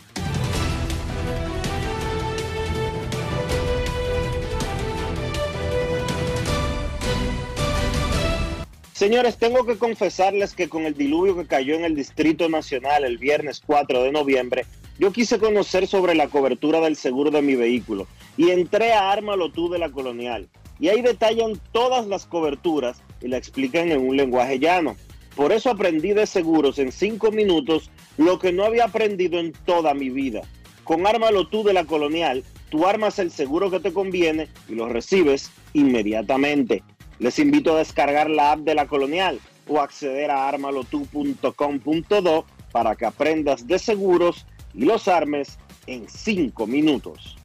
S1: Señores, tengo que confesarles que con el diluvio que cayó en el Distrito Nacional el viernes 4 de noviembre, yo quise conocer sobre la cobertura del seguro de mi vehículo y entré a Ármalo tú de la Colonial. Y ahí detallan todas las coberturas y la explican en un lenguaje llano. Por eso aprendí de seguros en cinco minutos lo que no había aprendido en toda mi vida. Con Ármalo tú de la Colonial, tú armas el seguro que te conviene y lo recibes inmediatamente. Les invito a descargar la app de la Colonial o acceder a armalotu.com.do para que aprendas de seguros y los armes en 5 minutos.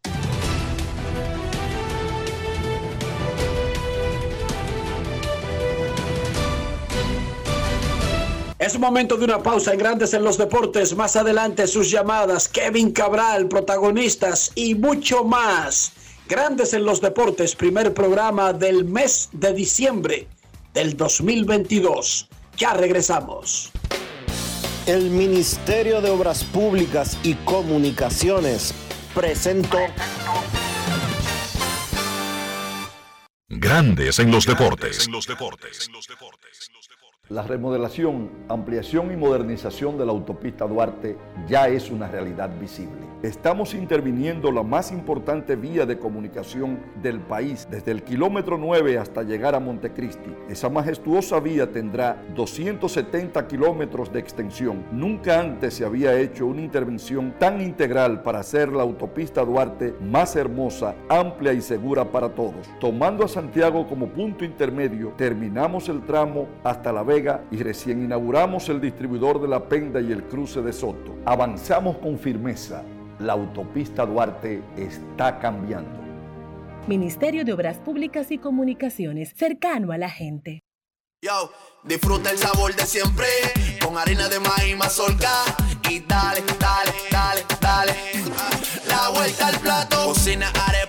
S4: Es momento de una pausa en Grandes en los Deportes. Más adelante sus llamadas, Kevin Cabral, protagonistas y mucho más. Grandes en los Deportes, primer programa del mes de diciembre del 2022. Ya regresamos.
S29: El Ministerio de Obras Públicas y Comunicaciones presentó
S2: Grandes en los deportes.
S12: La remodelación, ampliación y modernización de la autopista Duarte ya es una realidad visible. Estamos interviniendo la más importante vía de comunicación del país, desde el kilómetro 9 hasta llegar a Montecristi. Esa majestuosa vía tendrá 270 kilómetros de extensión. Nunca antes se había hecho una intervención tan integral para hacer la autopista Duarte más hermosa, amplia y segura para todos. Tomando a Santiago como punto intermedio, terminamos el tramo hasta La Vega y recién inauguramos el distribuidor de la Penda y el cruce de Soto. Avanzamos con firmeza. La autopista Duarte está cambiando.
S13: Ministerio de Obras Públicas y Comunicaciones, cercano a la gente.
S14: Yo, disfruta el sabor de siempre, con harina de maíz mazorca y dale, dale, dale, dale. La vuelta al plato, cocina arepa,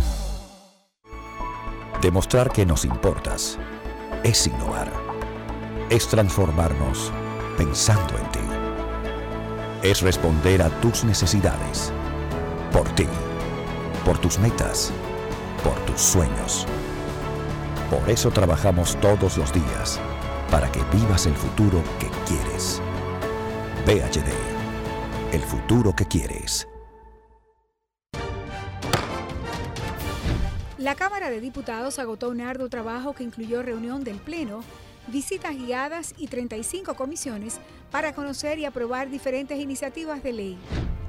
S33: Demostrar que nos importas es innovar. Es transformarnos pensando en ti. Es responder a tus necesidades. Por ti. Por tus metas. Por tus sueños. Por eso trabajamos todos los días. Para que vivas el futuro que quieres. VHD. El futuro que quieres.
S15: La Cámara de Diputados agotó un arduo trabajo que incluyó reunión del Pleno, visitas guiadas y 35 comisiones para conocer y aprobar diferentes iniciativas de ley.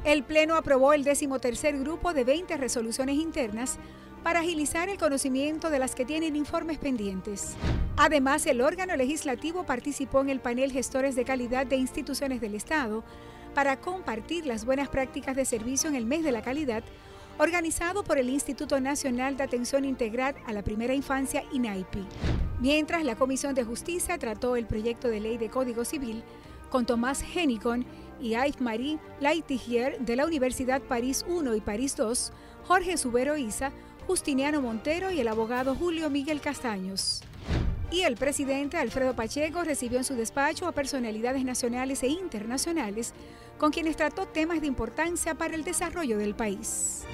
S15: El Pleno aprobó el decimotercer grupo de 20 resoluciones internas para agilizar el conocimiento de las que tienen informes pendientes. Además, el órgano legislativo participó en el panel Gestores de Calidad de Instituciones del Estado para compartir las buenas prácticas de servicio en el mes de la calidad organizado por el Instituto Nacional de Atención Integral a la Primera Infancia, INAIPI. Mientras la Comisión de Justicia trató el proyecto de ley de Código Civil con Tomás Henicon y Yves-Marie Laitigier de la Universidad París I y París II, Jorge Subero Isa, Justiniano Montero y el abogado Julio Miguel Castaños. Y el presidente Alfredo Pacheco recibió en su despacho a personalidades nacionales e internacionales con quienes trató temas de importancia para el desarrollo del país.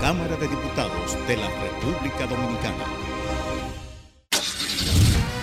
S16: Cámara de Diputados de la República Dominicana.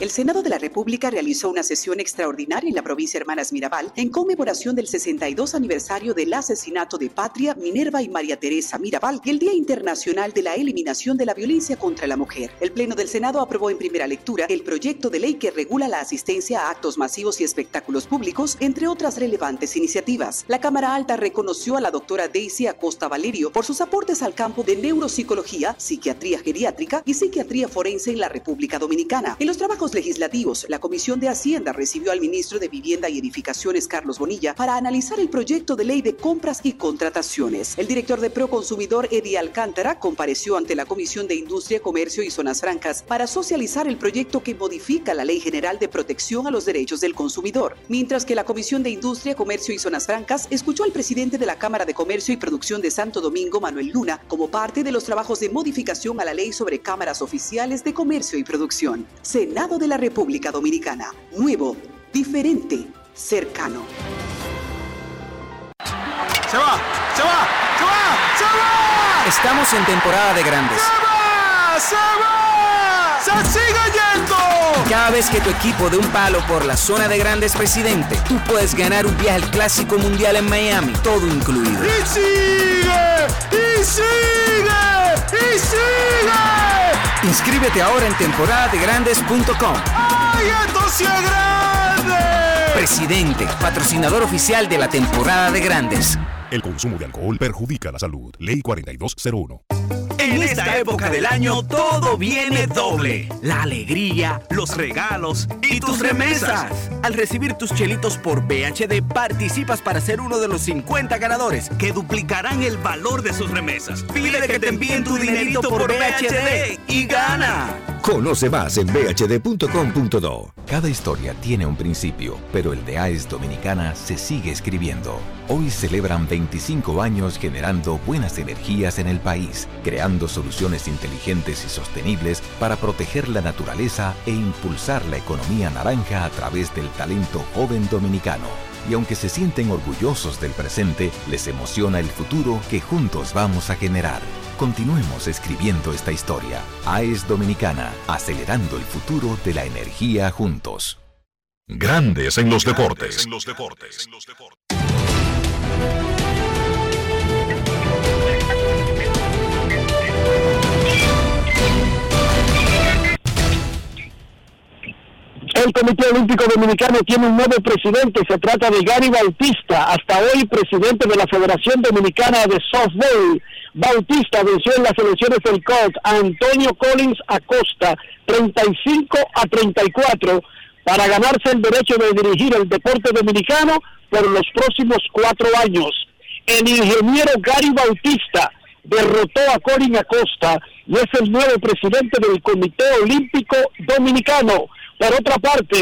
S34: El Senado de la República realizó una sesión extraordinaria en la provincia Hermanas Mirabal en conmemoración del 62 aniversario del asesinato de Patria, Minerva y María Teresa Mirabal y el Día Internacional de la Eliminación de la Violencia contra la Mujer. El Pleno del Senado aprobó en primera lectura el proyecto de ley que regula la asistencia a actos masivos y espectáculos públicos, entre otras relevantes iniciativas. La Cámara Alta reconoció a la doctora Daisy Acosta Valerio por sus aportes al campo de neuropsicología, psiquiatría geriátrica y psiquiatría forense en la República Dominicana. En los trabajos legislativos, la Comisión de Hacienda recibió al ministro de Vivienda y Edificaciones, Carlos Bonilla, para analizar el proyecto de ley de compras y contrataciones. El director de Proconsumidor, Eddie Alcántara, compareció ante la Comisión de Industria, Comercio y Zonas Francas para socializar el proyecto que modifica la Ley General de Protección a los Derechos del Consumidor. Mientras que la Comisión de Industria, Comercio y Zonas Francas escuchó al presidente de la Cámara de Comercio y Producción de Santo Domingo, Manuel Luna, como parte de los trabajos de modificación a la ley sobre cámaras oficiales de comercio y producción. Senado de la República Dominicana. Nuevo, diferente, cercano.
S27: Se va, se va, se va, se va.
S35: Estamos en temporada de grandes.
S27: ¡Se va! ¡Se va! ¡Se sigue yendo!
S35: Cada vez que tu equipo de un palo por la zona de grandes presidente, tú puedes ganar un viaje al Clásico Mundial en Miami, todo incluido.
S27: ¡Y sigue! ¡Y sigue! ¡Y sigue!
S35: Inscríbete ahora en temporadadegrandes.com.
S27: ¡Ay, esto sí es grande!
S35: Presidente, patrocinador oficial de la temporada de grandes.
S2: El consumo de alcohol perjudica la salud. Ley 4201.
S19: En esta época del año todo viene doble. La alegría, los regalos y tus remesas. Al recibir tus chelitos por BHD participas para ser uno de los 50 ganadores que duplicarán el valor de sus remesas. Pide que te envíen tu dinerito por BHD y gana.
S20: Conoce más en bhd.com.do. Cada historia tiene un principio, pero el de AES Dominicana se sigue escribiendo. Hoy celebran 25 años generando buenas energías en el país, creando soluciones inteligentes y sostenibles para proteger la naturaleza e impulsar la economía naranja a través del talento joven dominicano. Y aunque se sienten orgullosos del presente, les emociona el futuro que juntos vamos a generar. Continuemos escribiendo esta historia. AES Dominicana, acelerando el futuro de la energía juntos.
S2: Grandes en los deportes.
S36: El Comité Olímpico Dominicano tiene un nuevo presidente, se trata de Gary Bautista, hasta hoy presidente de la Federación Dominicana de Softball. Bautista venció en las elecciones del COT a Antonio Collins Acosta 35 a 34 para ganarse el derecho de dirigir el deporte dominicano por los próximos cuatro años. El ingeniero Gary Bautista derrotó a Collins Acosta y es el nuevo presidente del Comité Olímpico Dominicano. Por otra parte,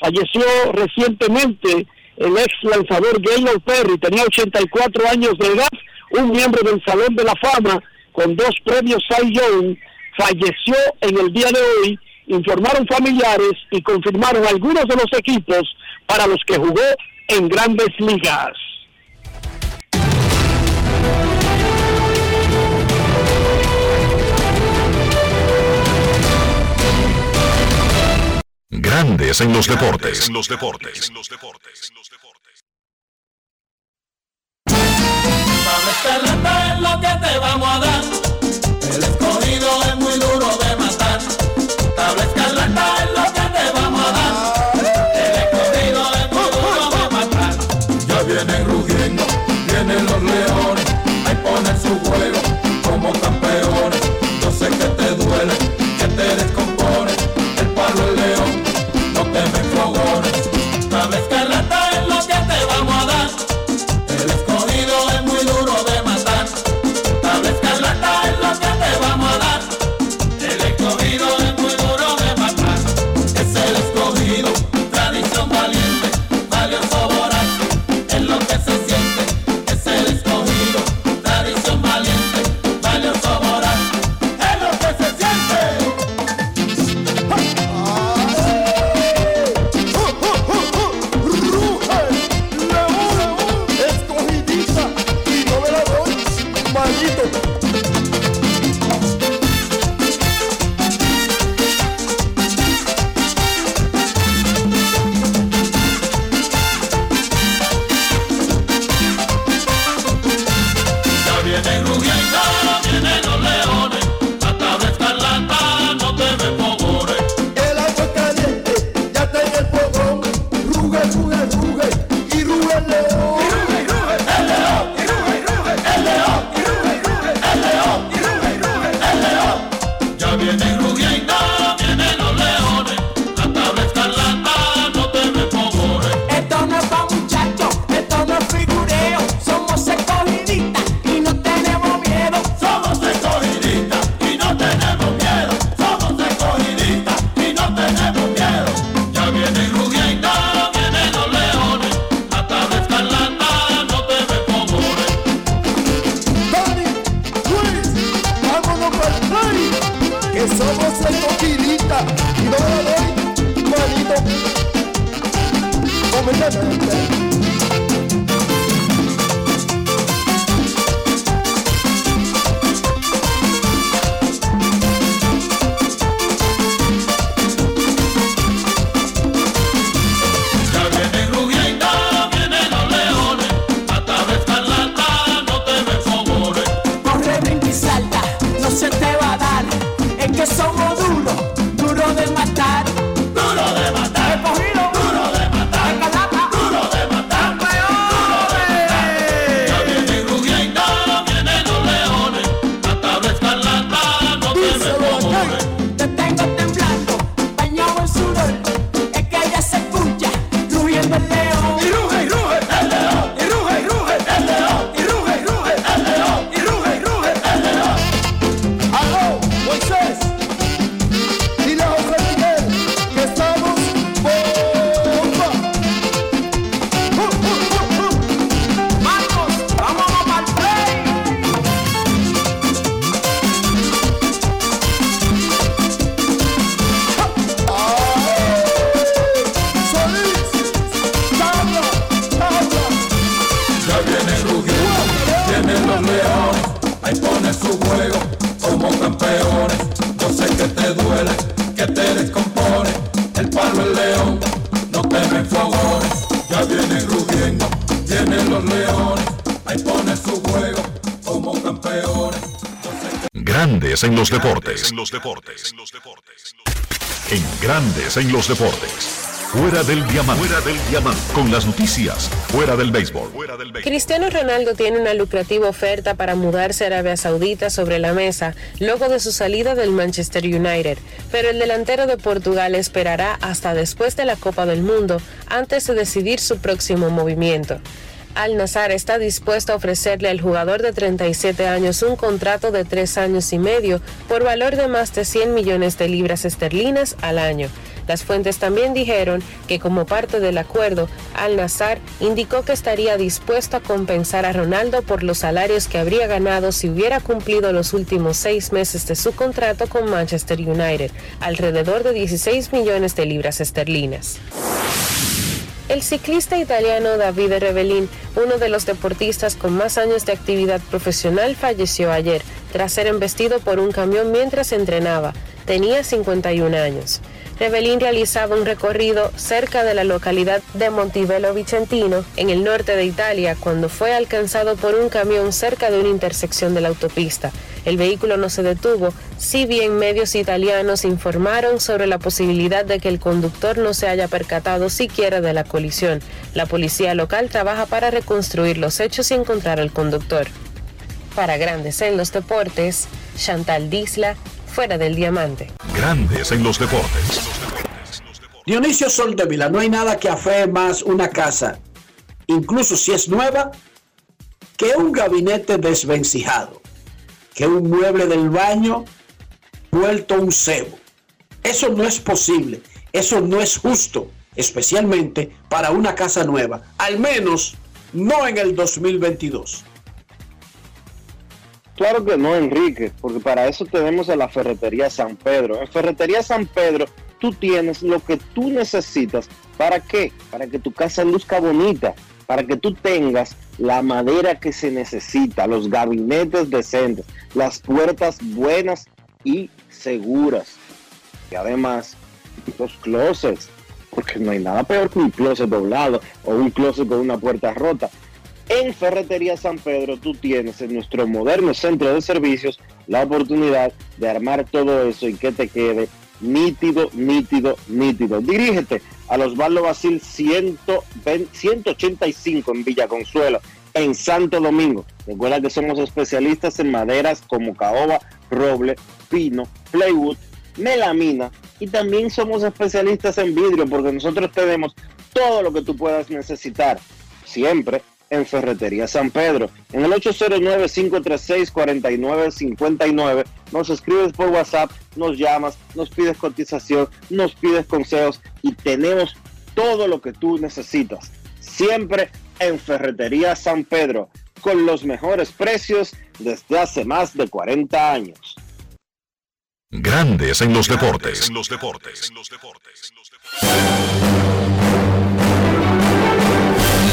S36: falleció recientemente el ex lanzador Gaylord Perry, tenía 84 años de edad, un miembro del Salón de la Fama con dos premios Cy Young, falleció en el día de hoy, informaron familiares y confirmaron algunos de los equipos para los que jugó en grandes ligas.
S2: Grandes en los deportes. En los deportes.
S37: Sabes que renta es lo que te vamos a dar.
S2: Grandes en los deportes. En Grandes en los deportes. Fuera del diamante. Fuera del diamante. Con las noticias. Fuera del béisbol.
S38: Cristiano Ronaldo tiene una lucrativa oferta para mudarse a Arabia Saudita sobre la mesa luego de su salida del Manchester United, pero el delantero de Portugal esperará hasta después de la Copa del Mundo antes de decidir su próximo movimiento. Al Nazar está dispuesto a ofrecerle al jugador de 37 años un contrato de tres años y medio por valor de más de 100 millones de libras esterlinas al año. Las fuentes también dijeron que como parte del acuerdo, Al Nazar indicó que estaría dispuesto a compensar a Ronaldo por los salarios que habría ganado si hubiera cumplido los últimos seis meses de su contrato con Manchester United, alrededor de 16 millones de libras esterlinas. El ciclista italiano Davide Rebellin, uno de los deportistas con más años de actividad profesional, falleció ayer tras ser embestido por un camión mientras entrenaba. Tenía 51 años. Rebellin realizaba un recorrido cerca de la localidad de Montivello Vicentino, en el norte de Italia, cuando fue alcanzado por un camión cerca de una intersección de la autopista. El vehículo no se detuvo, si bien medios italianos informaron sobre la posibilidad de que el conductor no se haya percatado siquiera de la colisión. La policía local trabaja para reconstruir los hechos y encontrar al conductor. Para Grandes en los Deportes, Chantal Disla, fuera del diamante.
S2: Grandes en los deportes.
S4: Dionisio Soldevila, no hay nada que afee más una casa, incluso si es nueva, que un gabinete desvencijado, que un mueble del baño vuelto un cebo. Eso no es posible, eso no es justo, especialmente para una casa nueva, al menos no en el 2022.
S1: Claro que no, Enrique, porque para eso tenemos a la Ferretería San Pedro. En Ferretería San Pedro tú tienes lo que tú necesitas. ¿Para qué? Para que tu casa luzca bonita, para que tú tengas la madera que se necesita, los gabinetes decentes, las puertas buenas y seguras. Y además, los closets, porque no hay nada peor que un closet doblado o un closet con una puerta rota. En Ferretería San Pedro tú tienes en nuestro moderno centro de servicios la oportunidad de armar todo eso y que te quede nítido, nítido, nítido. Dirígete a los Barlo Basil 120 185 en Villa Consuelo, en Santo Domingo. Recuerda que somos especialistas en maderas como caoba, roble, pino, plywood, melamina y también somos especialistas en vidrio porque nosotros tenemos todo lo que tú puedas necesitar. Siempre en Ferretería San Pedro. En el 809-536-4959 nos escribes por WhatsApp, nos llamas, nos pides cotización, nos pides consejos y tenemos todo lo que tú necesitas. Siempre en Ferretería San Pedro, con los mejores precios desde hace más de 40 años.
S2: Grandes en los deportes. En los deportes.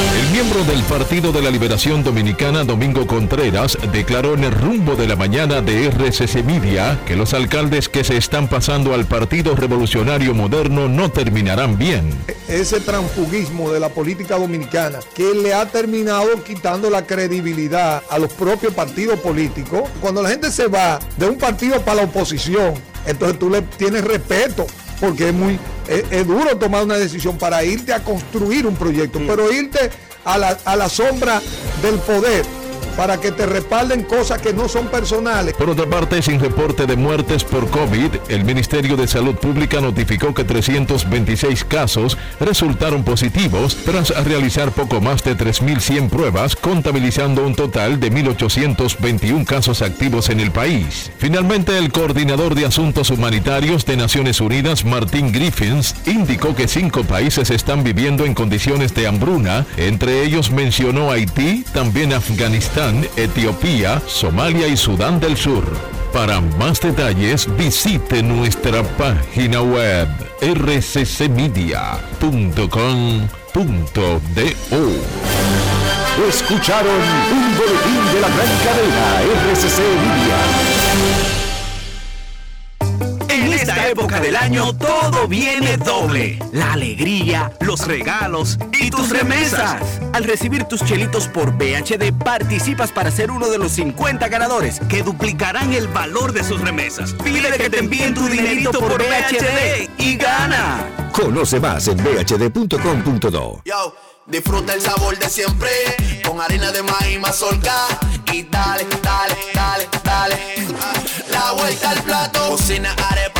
S39: El miembro del Partido de la Liberación Dominicana, Domingo Contreras, declaró en el rumbo de la mañana de RCC Media que los alcaldes que se están pasando al Partido Revolucionario Moderno no terminarán bien.
S27: Ese transfugismo de la política dominicana que le ha terminado quitando la credibilidad a los propios partidos políticos. Cuando la gente se va de un partido para la oposición, entonces tú le tienes respeto porque es muy es, duro tomar una decisión para irte a construir un proyecto, pero irte a la, a la sombra del poder para que te respalden cosas que no son personales.
S39: Por otra parte, sin reporte de muertes por COVID, el Ministerio de Salud Pública notificó que 326 casos resultaron positivos tras realizar poco más de 3.100 pruebas, contabilizando un total de 1.821 casos activos en el país. Finalmente, el coordinador de Asuntos Humanitarios de Naciones Unidas, Martin Griffins, indicó que cinco países están viviendo en condiciones de hambruna, entre ellos mencionó Haití, también Afganistán, Etiopía, Somalia y Sudán del Sur. Para más detalles visite nuestra página web rccmedia.com.do.
S20: Escucharon un boletín de la gran cadena RCC Media.
S19: En esta época del año todo viene doble. La alegría, los regalos y tus remesas. Al recibir tus chelitos por BHD participas para ser uno de los 50 ganadores que duplicarán el valor de sus remesas. Pide que te envíen tu dinerito por BHD y gana.
S20: Conoce más en bhd.com.do.
S14: Yo, disfruta el sabor de siempre con harina de maíz mazorca y dale, dale, dale, dale. La vuelta al plato, cocina arepa,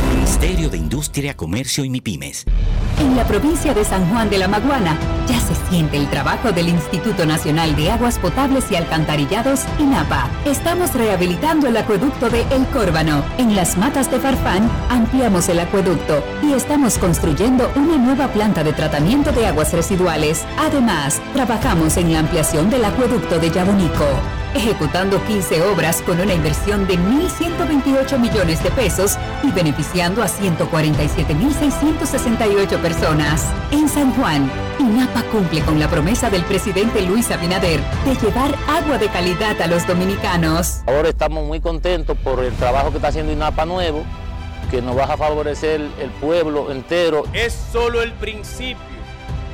S40: Ministerio de Industria, Comercio y MIPIMES.
S22: En la provincia de San Juan de la Maguana ya se siente el trabajo del Instituto Nacional de Aguas Potables y Alcantarillados, INAPA. Estamos rehabilitando el acueducto de El Córbano. En las matas de Farfán ampliamos el acueducto y estamos construyendo una nueva planta de tratamiento de aguas residuales. Además, trabajamos en la ampliación del acueducto de Yabonico ejecutando 15 obras con una inversión de 1.128 millones de pesos y beneficiando a 147.668 personas. En San Juan, INAPA cumple con la promesa del presidente Luis Abinader de llevar agua de calidad a los dominicanos.
S41: Ahora estamos muy contentos por el trabajo que está haciendo INAPA nuevo, que nos va a favorecer el pueblo entero.
S24: Es solo el principio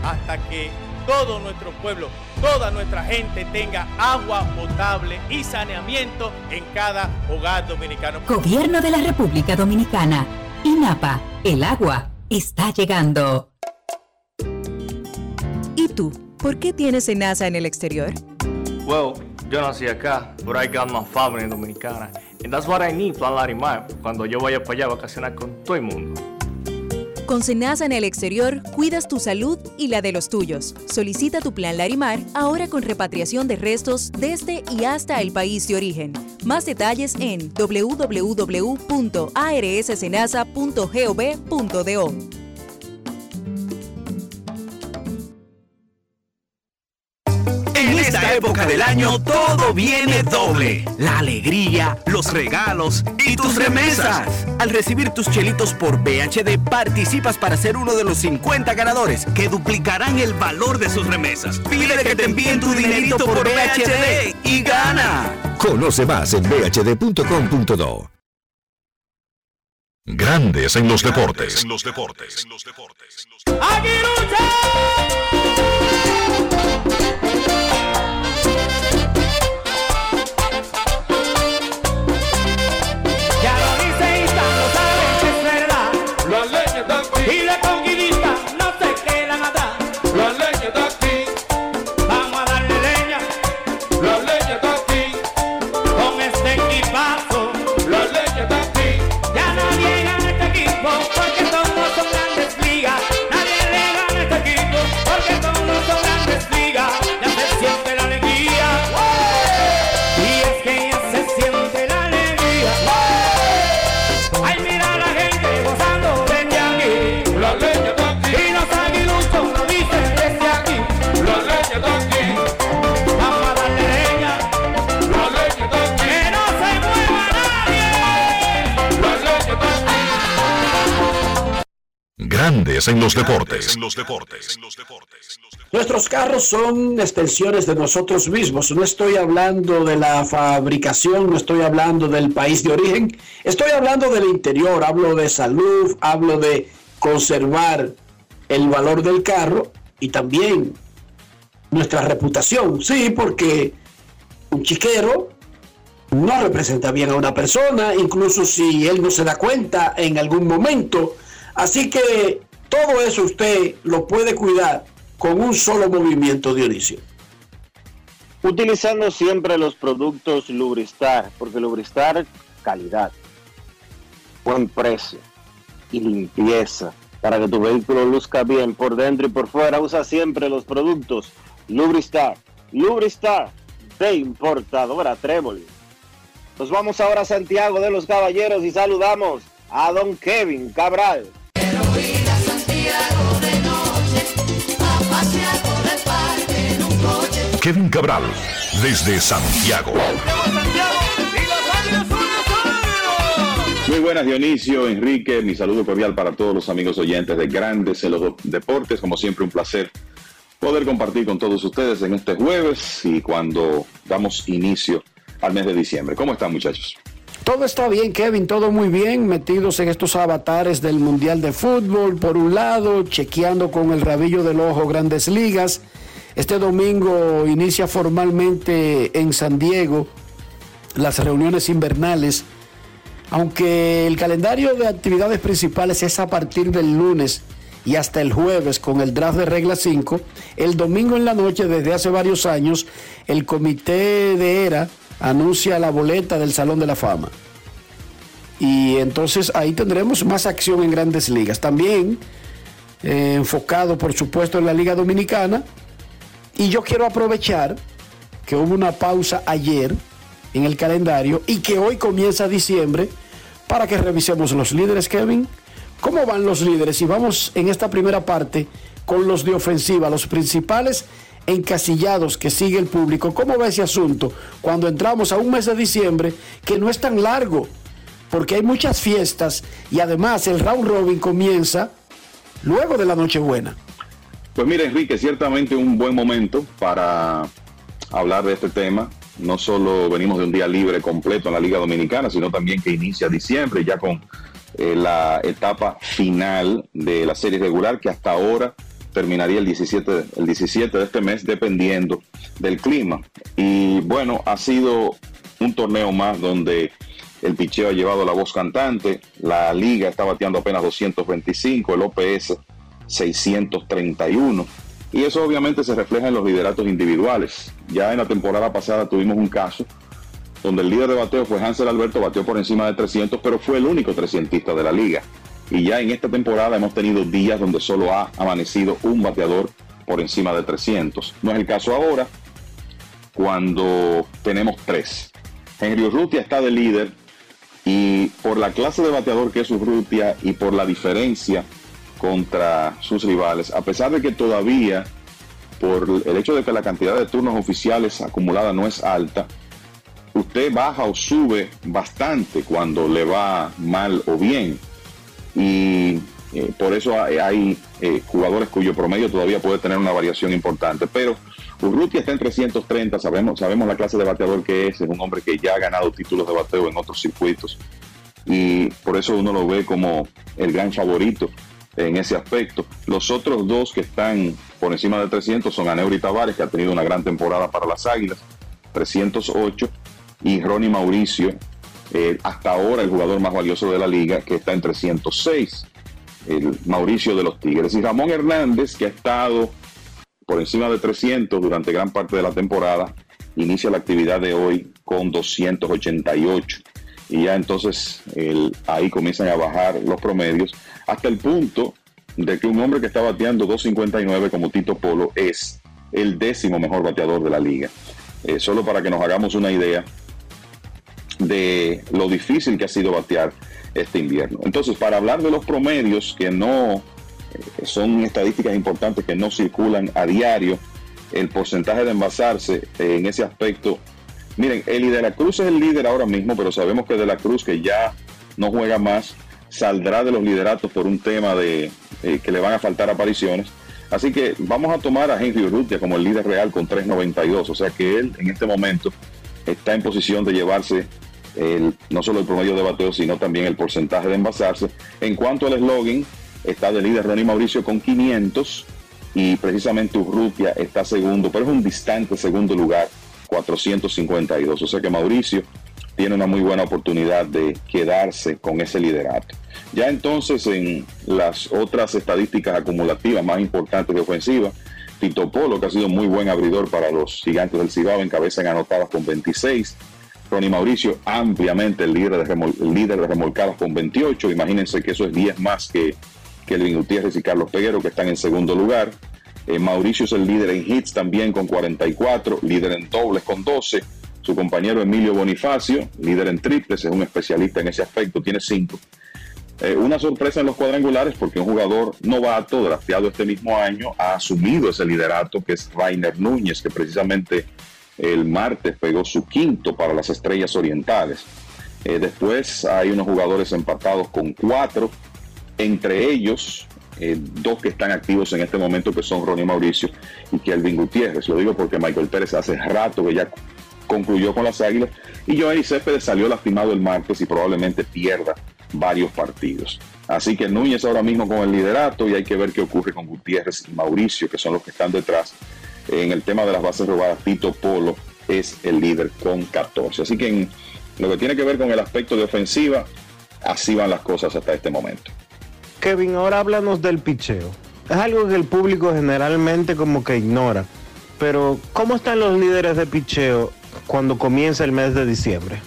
S24: hasta que todo nuestro pueblo, toda nuestra gente tenga agua potable y saneamiento en cada hogar dominicano.
S22: Gobierno de la República Dominicana. INAPA. El agua está llegando.
S42: ¿Y tú? ¿Por qué tienes NASA en el exterior?
S43: Well, yo nací acá, but I got my family dominicana. And that's what I need, Plan Larimar, cuando yo vaya para allá a vacacionar con todo el mundo.
S42: Con Senasa en el exterior, cuidas tu salud y la de los tuyos. Solicita tu plan Larimar ahora con repatriación de restos desde y hasta el país de origen. Más detalles en www.arssenasa.gov.do.
S19: época del año todo viene doble. La alegría, los regalos y tus remesas. Al recibir tus chelitos por BHD participas para ser uno de los 50 ganadores que duplicarán el valor de sus remesas. Pide que te envíen tu dinerito por BHD y gana.
S20: Conoce más en bhd.com.do.
S2: Grandes en los deportes.
S44: ¡Aguilucha!
S2: Grandes en los deportes.
S4: Nuestros carros son extensiones de nosotros mismos. No estoy hablando de la fabricación, no estoy hablando del país de origen, estoy hablando del interior, hablo de salud, hablo de conservar el valor del carro y también nuestra reputación. Sí, porque un chiquero no representa bien a una persona, incluso si él no se da cuenta en algún momento. Así que todo eso usted lo puede cuidar con un solo movimiento, Dionisio.
S1: Utilizando siempre los productos Lubristar, porque Lubristar, calidad, buen precio y limpieza. Para que tu vehículo luzca bien por dentro y por fuera, usa siempre los productos Lubristar. Lubristar de importadora Trébol. Nos vamos ahora a Santiago de los Caballeros y saludamos a don Kevin Cabral.
S2: Kevin Cabral, desde Santiago.
S45: Muy buenas Dionisio, Enrique, mi saludo cordial para todos los amigos oyentes de Grandes en los Deportes, como siempre un placer poder compartir con todos ustedes en este jueves y cuando damos inicio al mes de diciembre. ¿Cómo están muchachos?
S4: Todo está bien, Kevin, todo muy bien, metidos en estos avatares del Mundial de Fútbol, por un lado, chequeando con el rabillo del ojo grandes ligas. Este domingo inicia formalmente en San Diego las reuniones invernales, aunque el calendario de actividades principales es a partir del lunes y hasta el jueves con el draft de regla 5, el domingo en la noche desde hace varios años el comité de ERA anuncia la boleta del Salón de la Fama. Y entonces ahí tendremos más acción en grandes ligas. También eh, enfocado, por supuesto, en la Liga Dominicana. Y yo quiero aprovechar que hubo una pausa ayer en el calendario y que hoy comienza diciembre para que revisemos los líderes, Kevin. ¿Cómo van los líderes? Y vamos en esta primera parte con los de ofensiva, los principales encasillados que sigue el público. ¿Cómo va ese asunto cuando entramos a un mes de diciembre que no es tan largo? Porque hay muchas fiestas y además el round robin comienza luego de la Nochebuena.
S45: Pues mira, Enrique, ciertamente un buen momento para hablar de este tema. No solo venimos de un día libre completo en la Liga Dominicana, sino también que inicia diciembre ya con eh, la etapa final de la serie regular que hasta ahora terminaría el 17, el 17 de este mes, dependiendo del clima. Y bueno, ha sido un torneo más donde el picheo ha llevado la voz cantante, la liga está bateando apenas 225, el OPS 631. Y eso obviamente se refleja en los lideratos individuales. Ya en la temporada pasada tuvimos un caso donde el líder de bateo fue Hansel Alberto, bateó por encima de 300, pero fue el único trescientista de la liga. Y ya en esta temporada hemos tenido días donde solo ha amanecido un bateador por encima de 300. No es el caso ahora, cuando tenemos tres. Henry Urrutia está de líder y por la clase de bateador que es Urrutia y por la diferencia contra sus rivales, a pesar de que todavía, por el hecho de que la cantidad de turnos oficiales acumulada no es alta, usted baja o sube bastante cuando le va mal o bien. Y eh, por eso hay, eh, jugadores cuyo promedio todavía puede tener una variación importante. Pero Urrutia está en 330, sabemos, sabemos la clase de bateador que es, es un hombre que ya ha ganado títulos de bateo en otros circuitos. Y por eso uno lo ve como el gran favorito en ese aspecto. Los otros dos que están por encima de 300 son Aneuri Tavares, que ha tenido una gran temporada para las Águilas, 308, y Ronnie Mauricio, eh, hasta ahora el jugador más valioso de la liga, que está en 306, el Mauricio de los Tigres. Y Ramón Hernández, que ha estado por encima de 300 durante gran parte de la temporada, inicia la actividad de hoy con 288. Y ya entonces ahí comienzan a bajar los promedios hasta el punto de que un hombre que está bateando 259 como Tito Polo es el décimo mejor bateador de la liga. Eh, solo para que nos hagamos una idea, de lo difícil que ha sido batear este invierno. Entonces, para hablar de los promedios que no eh, son estadísticas importantes que no circulan a diario, el porcentaje de envasarse en ese aspecto. Miren, el de la Cruz es el líder ahora mismo, pero sabemos que de la Cruz, que ya no juega más, saldrá de los lideratos por un tema de, eh, que le van a faltar apariciones. Así que vamos a tomar a Henry Urrutia como el líder real con 3.92. O sea que él en este momento está en posición de llevarse el, no solo el promedio de bateo, sino también el porcentaje de envasarse. En cuanto al slogan, está de líder Ronnie Mauricio con 500 y precisamente Urrutia está segundo, pero es un distante segundo lugar, 452. O sea que Mauricio tiene una muy buena oportunidad de quedarse con ese liderato. Ya entonces en las otras estadísticas acumulativas más importantes de ofensiva, Tito Polo, que ha sido muy buen abridor para los gigantes del Cibao, encabeza en anotadas con 26. Ronnie Mauricio, ampliamente el líder, de de remolcadas con 28. Imagínense que eso es 10 más que, que Elvin Gutiérrez y Carlos Peguero, que están en segundo lugar. Eh, Mauricio es el líder en hits también con 44, líder en dobles con 12 su compañero Emilio Bonifacio, líder en triples, es un especialista en ese aspecto, tiene cinco. Eh, una sorpresa en los cuadrangulares porque un jugador novato, drafteado este mismo año, ha asumido ese liderato que es Rainer Núñez, que precisamente el martes pegó su quinto para las Estrellas Orientales. Eh, después hay unos jugadores empatados con cuatro, entre ellos eh, dos que están activos en este momento que son Ronnie Mauricio y Kelvin Gutiérrez. Lo digo porque Michael Pérez hace rato que ya concluyó con las Águilas y Joey Céspedes salió lastimado el martes y probablemente pierda varios partidos. Así que Núñez ahora mismo con el liderato y hay que ver qué ocurre con Gutiérrez y Mauricio, que son los que están detrás. En el tema de las bases robadas, Tito Polo es el líder con 14. Así que en lo que tiene que ver con el aspecto de ofensiva, así van las cosas hasta este momento.
S46: Kevin, ahora háblanos del picheo. Es algo que el público generalmente como que ignora. Pero, ¿cómo están los líderes de picheo cuando comienza el mes de diciembre?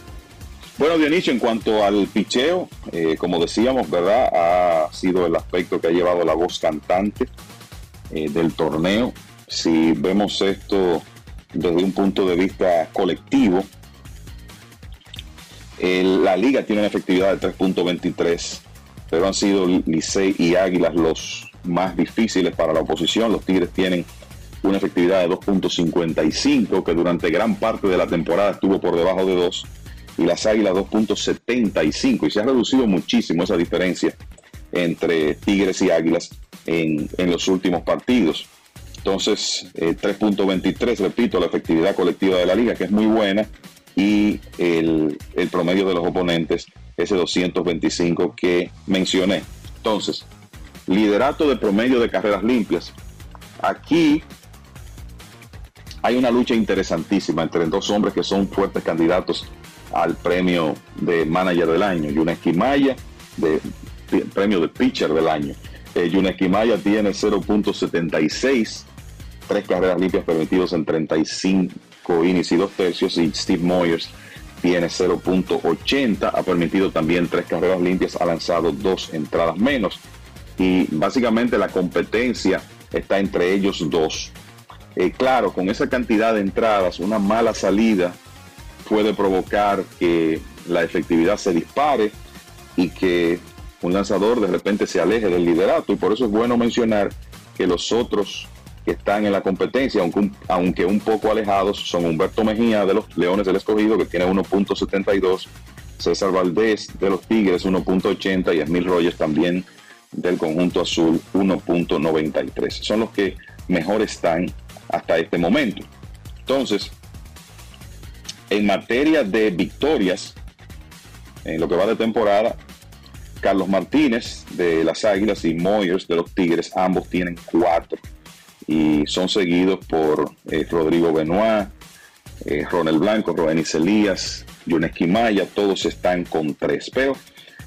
S45: Bueno, Dionisio, en cuanto al picheo, eh, como decíamos, ¿verdad? Ha sido el aspecto que ha llevado la voz cantante eh, del torneo. Si vemos esto desde un punto de vista colectivo, la liga tiene una efectividad de 3.23, pero han sido Licey y Águilas los más difíciles para la oposición. Los Tigres tienen una efectividad de 2.55, que durante gran parte de la temporada estuvo por debajo de 2, y las Águilas 2.75, y se ha reducido muchísimo esa diferencia entre Tigres y Águilas en, los últimos partidos. Entonces, 3.23, eh, repito, la efectividad colectiva de la liga, que es muy buena, y el, el promedio de los oponentes, ese 225 que mencioné. Entonces, liderato de promedio de carreras limpias. Aquí hay una lucha interesantísima entre dos hombres que son fuertes candidatos al premio de manager del año. Yuna Esquimaya, de, premio de pitcher del año. Eh, Yuna Esquimaya tiene 0.76, tres carreras limpias permitidas en 35 innings y dos tercios. Y Steve Moyers tiene 0.80, ha permitido también tres carreras limpias, ha lanzado dos entradas menos. Y básicamente la competencia está entre ellos dos. Eh, claro, con esa cantidad de entradas, una mala salida puede provocar que la efectividad se dispare y que un lanzador de repente se aleje del liderato. Y por eso es bueno mencionar que los otros que están en la competencia, aunque un, aunque un poco alejados, son Humberto Mejía de los Leones del Escogido, que tiene 1.72, César Valdés de los Tigres 1.80 y Emil Rogers también del conjunto azul 1.93. Son los que mejor están hasta este momento. Entonces, en materia de victorias, en lo que va de temporada, Carlos Martínez de las Águilas y Moyers de los Tigres, ambos tienen cuatro y son seguidos por eh, Rodrigo Benoit, eh, Ronel Blanco, Robenis Elías, Yunes Quimaya, todos están con tres. Pero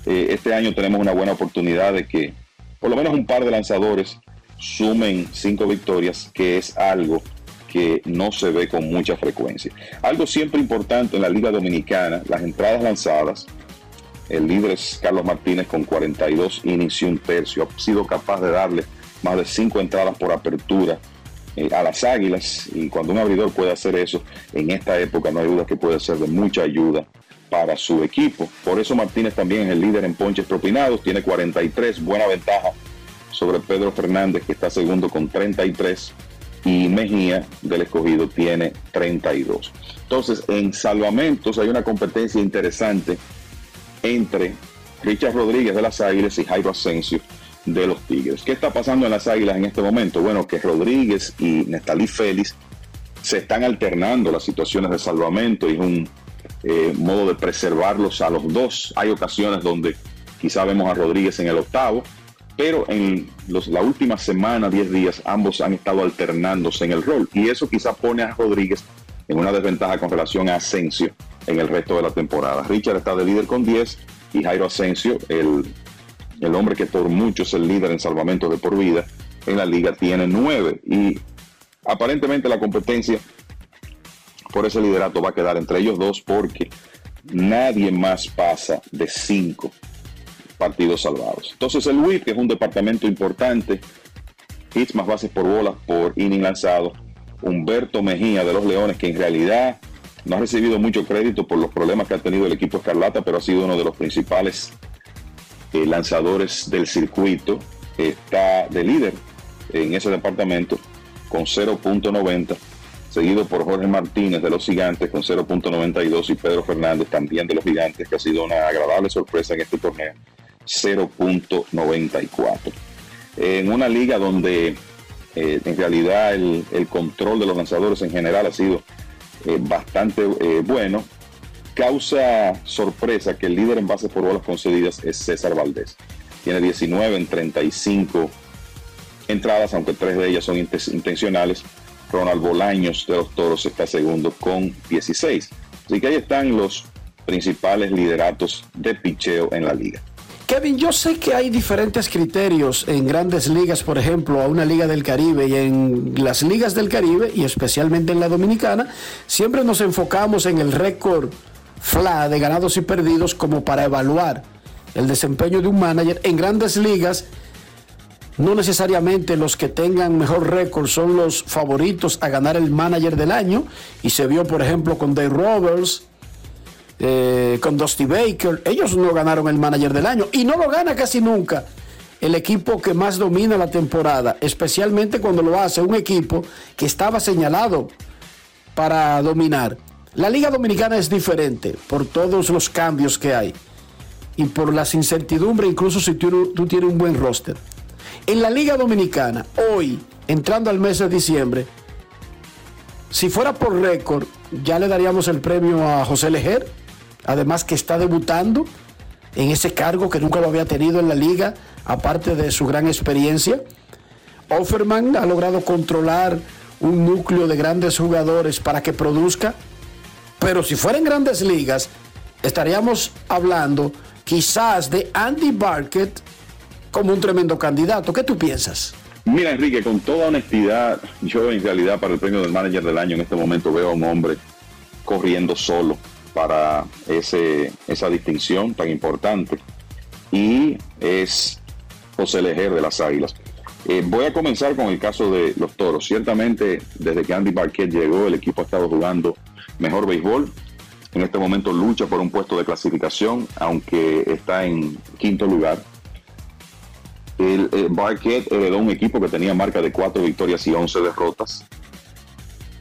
S45: eh, este año tenemos una buena oportunidad de que por lo menos un par de lanzadores sumen cinco victorias, que es algo que no se ve con mucha frecuencia. Algo siempre importante en la Liga Dominicana, las entradas lanzadas. El líder es Carlos Martínez con 42 innings y un tercio. Ha sido capaz de darle más de cinco entradas por apertura eh, a las Águilas y cuando un abridor puede hacer eso en esta época no hay duda que puede ser de mucha ayuda para su equipo. Por eso Martínez también es el líder en ponches propinados, tiene 43, buena ventaja sobre Pedro Fernández, que está segundo con 33, y Mejía del escogido tiene 32. Entonces, en salvamentos hay una competencia interesante entre Richard Rodríguez de las Águilas y Jairo Asensio de los Tigres. ¿Qué está pasando en las Águilas en este momento? Bueno, que Rodríguez y Nestalí Félix se están alternando las situaciones de salvamento y es un eh, modo de preservarlos a los dos. Hay ocasiones donde quizá vemos a Rodríguez en el octavo, pero en la última semana, 10 días, ambos han estado alternándose en el rol. Y eso quizá pone a Rodríguez en una desventaja con relación a Asensio en el resto de la temporada. Richard está de líder con 10 y Jairo Asensio, el, el hombre que por muchos es el líder en salvamento de por vida en la liga, tiene 9 y aparentemente la competencia por ese liderato va a quedar entre ellos dos porque nadie más pasa de 5 partidos salvados. Entonces el WIP, que es un departamento importante, hits más bases por bolas por inning lanzado, Humberto Mejía de los Leones, que en realidad no ha recibido mucho crédito por los problemas que ha tenido el equipo Escarlata, pero ha sido uno de los principales eh, lanzadores del circuito. Está de líder en ese departamento con 0.90, seguido por Jorge Martínez de los Gigantes con 0.92 y Pedro Fernández también de los Gigantes, que ha sido una agradable sorpresa en este torneo, 0.94. En una liga donde eh, en realidad el, control de los lanzadores en general ha sido eh, bastante eh, bueno. Causa sorpresa que el líder en bases por bolas concedidas es César Valdés. Tiene 19 en 35 entradas, aunque tres de ellas son intencionales. Ronald Bolaños de los Toros está segundo con 16. Así que ahí están los principales lideratos de picheo en la liga.
S4: Kevin, yo sé que hay diferentes criterios en grandes ligas, por ejemplo, a una liga del Caribe y en las ligas del Caribe y especialmente en la dominicana, siempre nos enfocamos en el récord FLA de ganados y perdidos como para evaluar el desempeño de un manager. En grandes ligas, no necesariamente los que tengan mejor récord son los favoritos a ganar el manager del año y se vio, por ejemplo, con Dave Roberts eh, con Dusty Baker. Ellos no ganaron el manager del año y no lo gana casi nunca el equipo que más domina la temporada, especialmente cuando lo hace un equipo que estaba señalado para dominar. La Liga Dominicana es diferente por todos los cambios que hay y por las incertidumbres, incluso si tú, tienes un buen roster. En la Liga Dominicana, hoy, entrando al mes de diciembre, si fuera por récord, ya le daríamos el premio a José Lejer, además que está debutando en ese cargo que nunca lo había tenido en la liga, aparte de su gran experiencia. Offerman ha logrado controlar un núcleo de grandes jugadores para que produzca, pero si fuera en grandes ligas, estaríamos hablando quizás de Andy Barkett como un tremendo candidato. ¿Qué tú piensas?
S45: Mira, Enrique, con toda honestidad, yo en realidad para el premio del manager del año en este momento veo a un hombre corriendo solo para ese, esa distinción tan importante y es José Lejer de las Águilas. Eh, voy a comenzar con el caso de los toros. Ciertamente, desde que Andy Barquet llegó, el equipo ha estado jugando mejor béisbol. En este momento lucha por un puesto de clasificación, aunque está en quinto lugar. El, el Barquet heredó un equipo que tenía marca de cuatro victorias y once derrotas.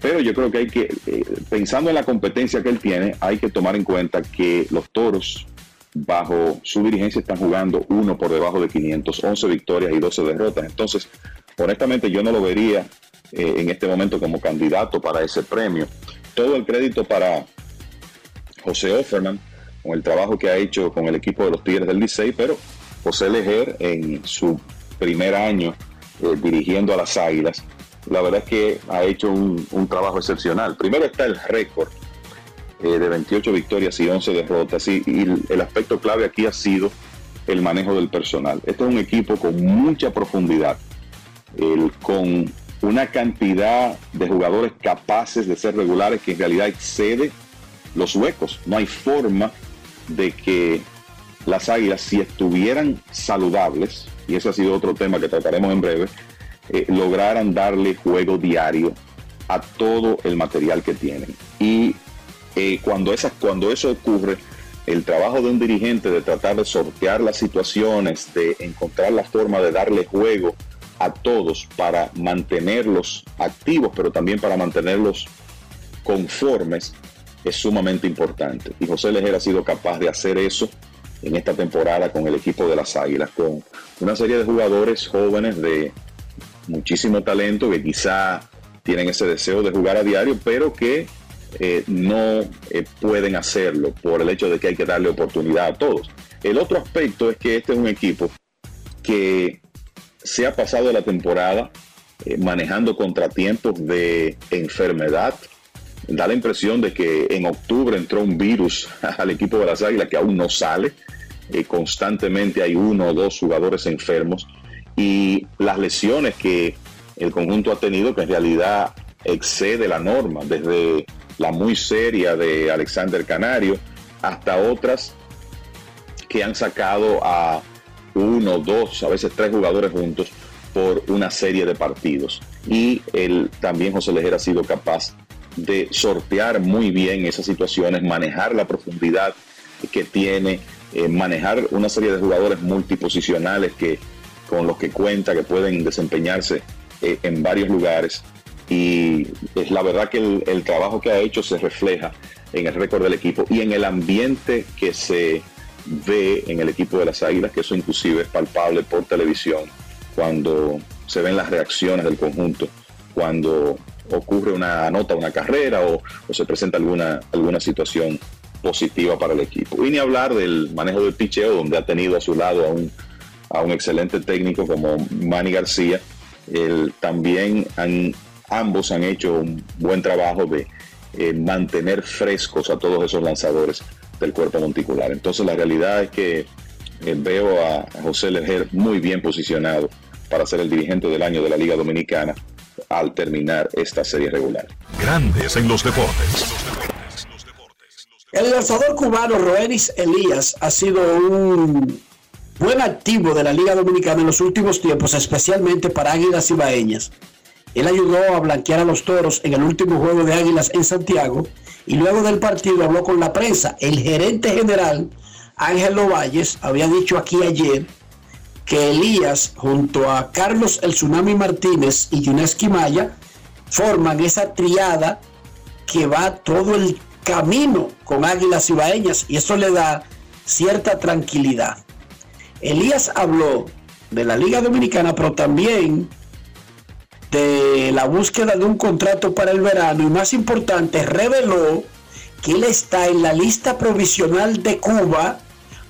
S45: Pero yo creo que hay que, eh, pensando en la competencia que él tiene, hay que tomar en cuenta que los toros, bajo su dirigencia, están jugando uno por debajo de 500, 11 victorias y 12 derrotas. Entonces, honestamente, yo no lo vería eh, en este momento como candidato para ese premio. Todo el crédito para José Offerman, con el trabajo que ha hecho con el equipo de los Tigres del Licey, pero José Lejer en su primer año eh, dirigiendo a las Águilas, la verdad es que ha hecho un, trabajo excepcional. Primero está el récord eh, de 28 victorias y 11 derrotas y, el aspecto clave aquí ha sido el manejo del personal. Este es un equipo con mucha profundidad, con una cantidad de jugadores capaces de ser regulares que en realidad excede los huecos. No hay forma de que las águilas, si estuvieran saludables, y ese ha sido otro tema que trataremos en breve, eh, lograran darle juego diario a todo el material que tienen. Y eh, cuando, esas, cuando eso ocurre, el trabajo de un dirigente de tratar de sortear las situaciones, de encontrar la forma de darle juego a todos para mantenerlos activos, pero también para mantenerlos conformes, es sumamente importante. Y José Lejer ha sido capaz de hacer eso en esta temporada con el equipo de las Águilas, con una serie de jugadores jóvenes de muchísimo talento que quizá tienen ese deseo de jugar a diario, pero que eh, no eh, pueden hacerlo por el hecho de que hay que darle oportunidad a todos. El otro aspecto es que este es un equipo que se ha pasado la temporada eh, manejando contratiempos de enfermedad. Da la impresión de que en octubre entró un virus [LAUGHS] al equipo de las Águilas que aún no sale. constantemente hay uno o dos jugadores enfermos y las lesiones que el conjunto ha tenido que en realidad excede la norma, desde la muy seria de Alexander Canario hasta otras que han sacado a uno, dos, a veces tres jugadores juntos por una serie de partidos. Y él, también José Lejera ha sido capaz de sortear muy bien esas situaciones, manejar la profundidad que tiene, eh, manejar una serie de jugadores multiposicionales que con los que cuenta, que pueden desempeñarse eh, en varios lugares. Y es la verdad que el, trabajo que ha hecho se refleja en el récord del equipo y en el ambiente que se ve en el equipo de las Águilas, que eso inclusive es palpable por televisión, cuando se ven las reacciones del conjunto, cuando ocurre una nota, una carrera o, se presenta alguna, alguna situación positiva para el equipo. Y ni hablar del manejo del picheo, donde ha tenido a su lado a un, a un excelente técnico como Manny García. también han, ambos han hecho un buen trabajo de eh, mantener frescos a todos esos lanzadores del cuerpo monticular. Entonces la realidad es que eh, veo a José Leger muy bien posicionado para ser el dirigente del año de la Liga Dominicana al terminar esta serie regular.
S2: Grandes en los deportes.
S4: El lanzador cubano Roenis Elías ha sido un buen activo de la Liga Dominicana en los últimos tiempos, especialmente para Águilas Ibaeñas. Él ayudó a blanquear a los toros en el último juego de Águilas en Santiago y luego del partido habló con la prensa. El gerente general, Ángel Valles, había dicho aquí ayer que Elías, junto a Carlos El Tsunami Martínez y Yuneski Maya, forman esa triada que va todo el camino con Águilas Ibaeñas y eso le da cierta tranquilidad. Elías habló de la Liga Dominicana, pero también de la búsqueda de un contrato para el verano y más importante, reveló que él está en la lista provisional de Cuba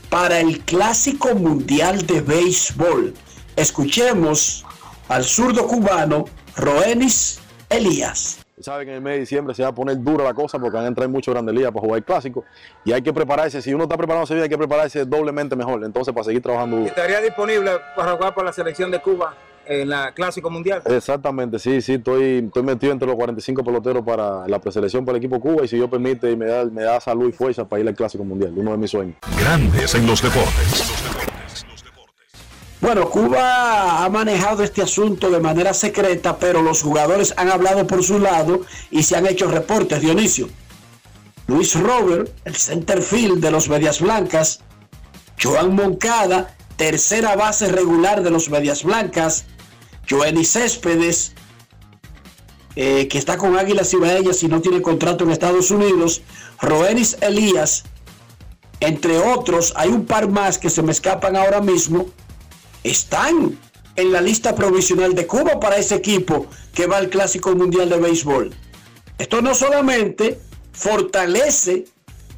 S4: para el Clásico Mundial de Béisbol. Escuchemos al zurdo cubano Roenis Elías.
S47: Saben que en el mes de diciembre se va a poner dura la cosa porque van a entrar muchos grandes ligas para jugar el clásico y hay que prepararse. Si uno está preparado bien, hay que prepararse doblemente mejor. Entonces, para seguir trabajando duro.
S48: ¿Estaría disponible para jugar por la selección de Cuba en la Clásico Mundial.
S47: Exactamente, sí, sí, estoy, estoy metido entre los 45 peloteros para la preselección para el equipo Cuba y si Dios permite y me da, me da salud y fuerza para ir al Clásico Mundial, uno de mis sueños.
S2: Grandes en los deportes.
S4: Bueno, Cuba ha manejado este asunto de manera secreta, pero los jugadores han hablado por su lado y se han hecho reportes, Dionisio. Luis Robert, el centerfield de los Medias Blancas, Joan Moncada, tercera base regular de los Medias Blancas, Joenny Céspedes, eh, que está con Águilas Ibaeñas y no tiene contrato en Estados Unidos, Roenis Elías, entre otros, hay un par más que se me escapan ahora mismo, están en la lista provisional de Cuba para ese equipo que va al Clásico Mundial de Béisbol. Esto no solamente fortalece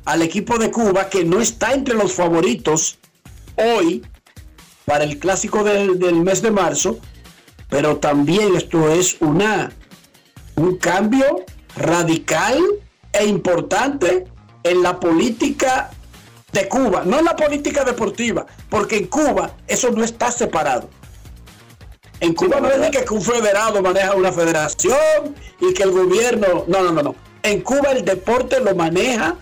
S4: al equipo de Cuba, que no está entre los favoritos hoy para el clásico del, del mes de marzo, pero también esto es una, un cambio radical e importante en la política de Cuba, no en la política deportiva, porque en Cuba eso no está separado. En Cuba no es de que un federado maneja una federación y que el gobierno, no, no, no, no. En Cuba el deporte lo maneja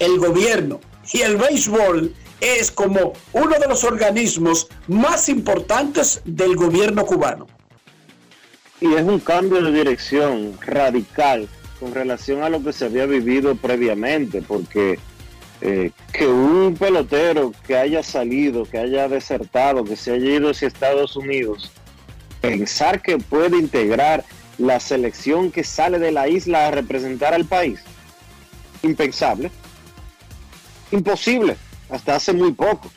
S4: el gobierno y el béisbol es como uno de los organismos más importantes del gobierno cubano.
S1: Y es un cambio de dirección radical con relación a lo que se había vivido previamente, porque eh, que un pelotero que haya salido, que haya desertado, que se haya ido hacia Estados Unidos, pensar que puede integrar la selección que sale de la isla a representar al país, impensable, imposible. hasta hace muy poco.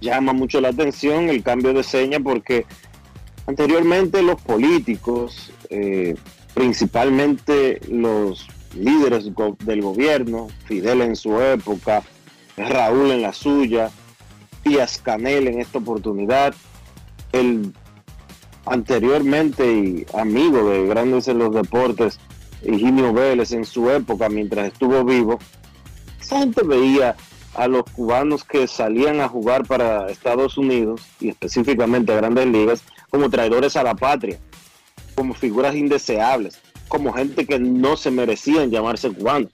S1: Llama mucho la atención el cambio de seña porque anteriormente los políticos, eh, principalmente los líderes del gobierno, Fidel en su época, Raúl en la suya, Díaz Canel en esta oportunidad, el anteriormente amigo de Grandes en los Deportes, Higinio Vélez en su época mientras estuvo vivo, esa gente veía a los cubanos que salían a jugar para Estados Unidos y específicamente grandes ligas como traidores a la patria, como figuras indeseables, como gente que no se merecían llamarse cubanos.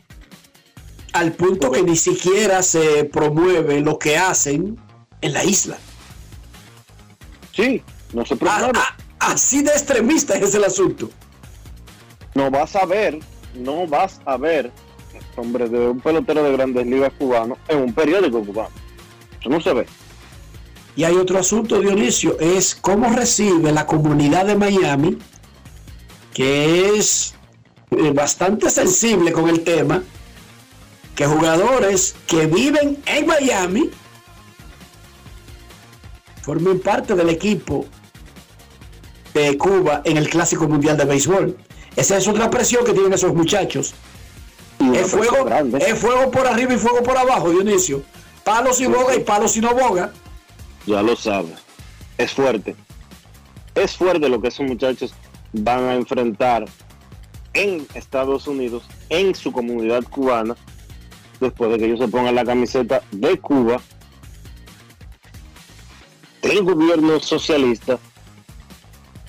S4: Al punto que ni siquiera se promueve lo que hacen en la isla.
S1: Sí, no se promueve.
S4: así de extremista es el asunto.
S1: No vas a ver, no vas a ver, hombre, de un pelotero de grandes ligas cubano en un periódico cubano. Eso no se ve.
S4: Y hay otro asunto, Dionisio, es cómo recibe la comunidad de Miami, que es eh, bastante sensible con el tema, que jugadores que viven en Miami formen parte del equipo de Cuba en el Clásico Mundial de Béisbol. Esa es otra presión que tienen esos muchachos. Es fuego, es fuego por arriba y fuego por abajo, Dionisio. Palos y boga y palos y no boga.
S1: Ya lo sabes. Es fuerte. Es fuerte lo que esos muchachos van a enfrentar en Estados Unidos, en su comunidad cubana, después de que ellos se pongan la camiseta de Cuba, del gobierno socialista,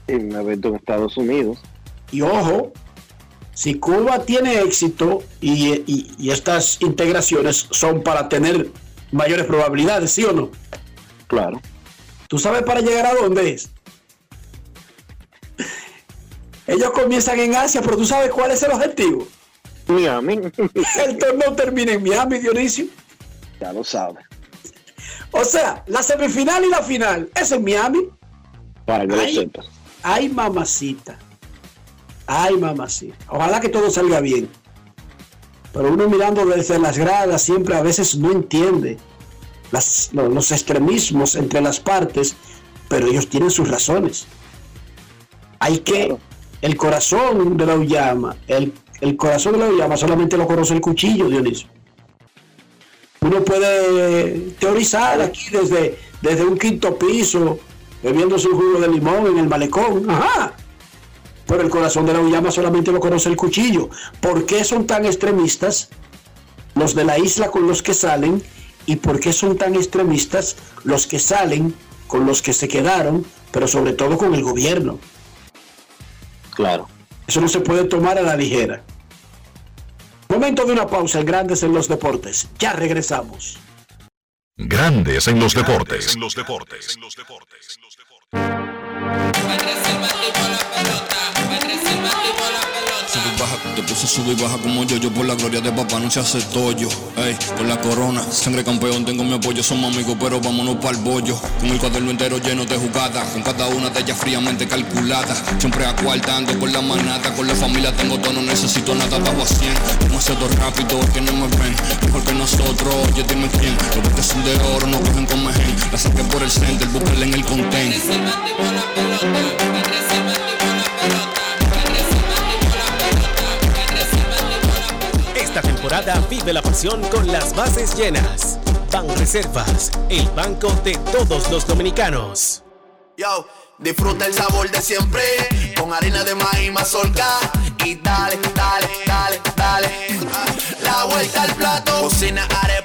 S1: en un evento en Estados Unidos.
S4: Y ojo, si Cuba tiene éxito y, y- y estas integraciones son para tener mayores probabilidades, ¿sí o no?
S1: Claro.
S4: ¿Tú sabes para llegar a dónde es? Ellos comienzan en Asia, pero ¿tú sabes cuál es el objetivo?
S1: Miami. [LAUGHS]
S4: El torneo termina en Miami, Dionisio.
S1: Ya lo sabes.
S4: O sea, la semifinal y la final es en Miami.
S1: Para que lo
S4: Ay.
S1: sepas.
S4: Ay, mamacita. Ay, mamacita. Ojalá que todo salga bien. Pero uno mirando desde las gradas siempre a veces no entiende las- lo- los extremismos entre las partes, pero ellos tienen sus razones. Hay que, el corazón de la Uyama, el, el corazón de la Uyama solamente lo conoce el cuchillo, Dionisio. Uno puede teorizar aquí desde, desde un quinto piso, bebiéndose un jugo de limón en el malecón. Ajá. Pero el corazón de la Uyama solamente lo conoce el cuchillo. ¿Por qué son tan extremistas los de la isla con los que salen? ¿Y por qué son tan extremistas los que salen con los que se quedaron, pero sobre todo con el gobierno?
S1: Claro.
S4: Eso no se puede tomar a la ligera. Momento de una pausa en Grandes en los Deportes. Ya regresamos.
S2: Grandes en los deportes. los deportes.
S49: Sube baja, te puse sube y baja como yo, yo por la gloria de papá no se hace tollo. Ey, con la corona, sangre campeón, tengo mi apoyo, somos amigos, pero vámonos pa'l bollo. Con el cuaderno entero lleno de jugadas, con cada una de ellas fríamente calculada. Siempre acuartando con la manata, con la familia tengo todo, no necesito nada, bajo a 100. Demasiado rápido, que no me ven, mejor que nosotros, oye dime quién. Los botes son de oro, no cogen con mejen. La saqué por el center, búsquenla en el content.
S11: Temporada vive la pasión con las bases llenas. Ban Reservas, el banco de todos los dominicanos.
S14: Yo, disfruta el sabor de siempre con harina de maíz mazorca y dale, dale, dale, dale. Ah, La vuelta al plato, cocina arepa,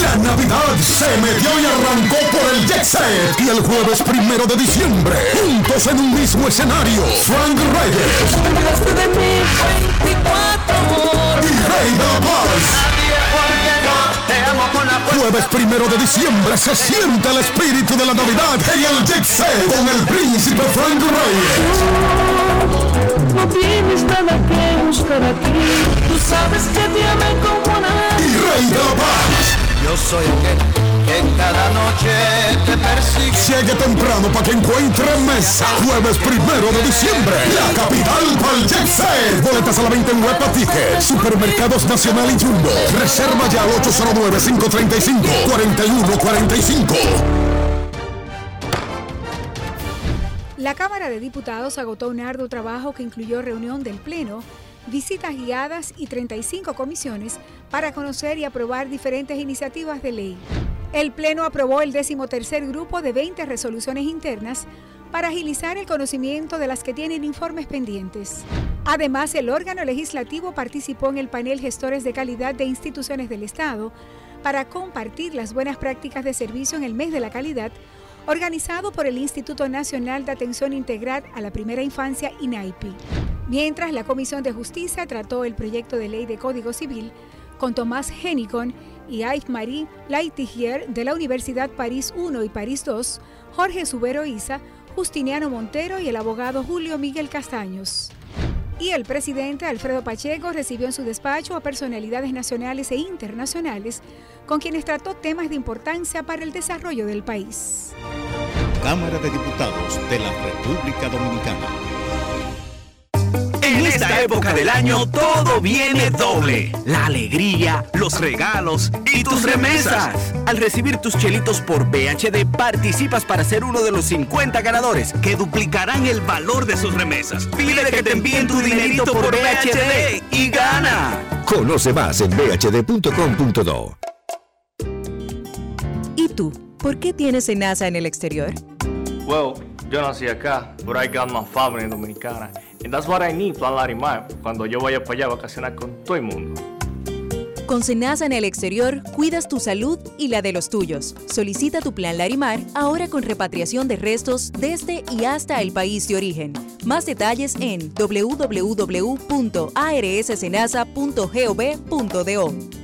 S17: La Navidad se metió y arrancó por el Jet Set. Y el jueves primero de diciembre, juntos en un mismo escenario, Frank Reyes. Y Rey Paz. Jueves jueves primero de diciembre se siente el espíritu de la Navidad en el Jet Set con el príncipe Frank Reyes.
S50: No tienes nada que buscar aquí. Tú sabes que te amé como.
S17: Y Rey de la Paz.
S50: Yo soy aquel que cada noche te persigue.
S17: Llegue temprano para que encuentre mesa. Jueves primero de diciembre. La capital Set. Boletas a la venta en Huepa Ticket. Supermercados Nacional y Jumbo. Reserva ya al 809-535-4145.
S15: La Cámara de Diputados agotó un arduo trabajo que incluyó reunión del Pleno, visitas guiadas y 35 comisiones para conocer y aprobar diferentes iniciativas de ley. El Pleno aprobó el decimotercer grupo de 20 resoluciones internas para agilizar el conocimiento de las que tienen informes pendientes. Además, el órgano legislativo participó en el panel Gestores de Calidad de Instituciones del Estado para compartir las buenas prácticas de servicio en el mes de la calidad organizado por el Instituto Nacional de Atención Integral a la Primera Infancia, INAIPI. Mientras la Comisión de Justicia trató el proyecto de ley de Código Civil con Tomás Henicon y Yves-Marie Laitigier de la Universidad París I y París II, Jorge Subero Isa, Justiniano Montero y el abogado Julio Miguel Castaños. Y el presidente Alfredo Pacheco recibió en su despacho a personalidades nacionales e internacionales con quienes trató temas de importancia para el desarrollo del país.
S20: Cámara de Diputados de la República Dominicana.
S19: En esta época del año todo viene doble. La alegría, los regalos y tus remesas. Al recibir tus chelitos por BHD participas para ser uno de los 50 ganadores que duplicarán el valor de sus remesas. Pide que te envíen tu dinerito por BHD y gana.
S20: Conoce más en bhd.com.do.
S42: ¿Y tú? ¿Por qué tienes NASA en el exterior?
S51: Well, yo nací acá, but I got my family dominicana. And that's what I need, Plan Larimar, cuando yo vaya para allá a vacacionar con todo el mundo.
S42: Con Senasa en el exterior, cuidas tu salud y la de los tuyos. Solicita tu plan Larimar ahora con repatriación de restos desde y hasta el país de origen. Más detalles en www.arssenasa.gov.do.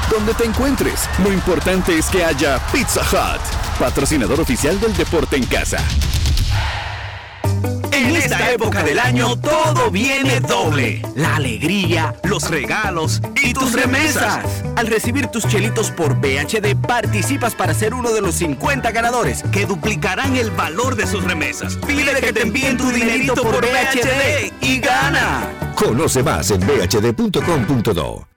S19: Donde te encuentres, lo importante es que haya Pizza Hut, patrocinador oficial del deporte en casa. En esta época del año todo viene doble. La alegría, los regalos y tus remesas. Al recibir tus chelitos por BHD participas para ser uno de los 50 ganadores que duplicarán el valor de sus remesas. Pide que te envíen tu dinerito por BHD y gana.
S20: Conoce más en bhd.com.do.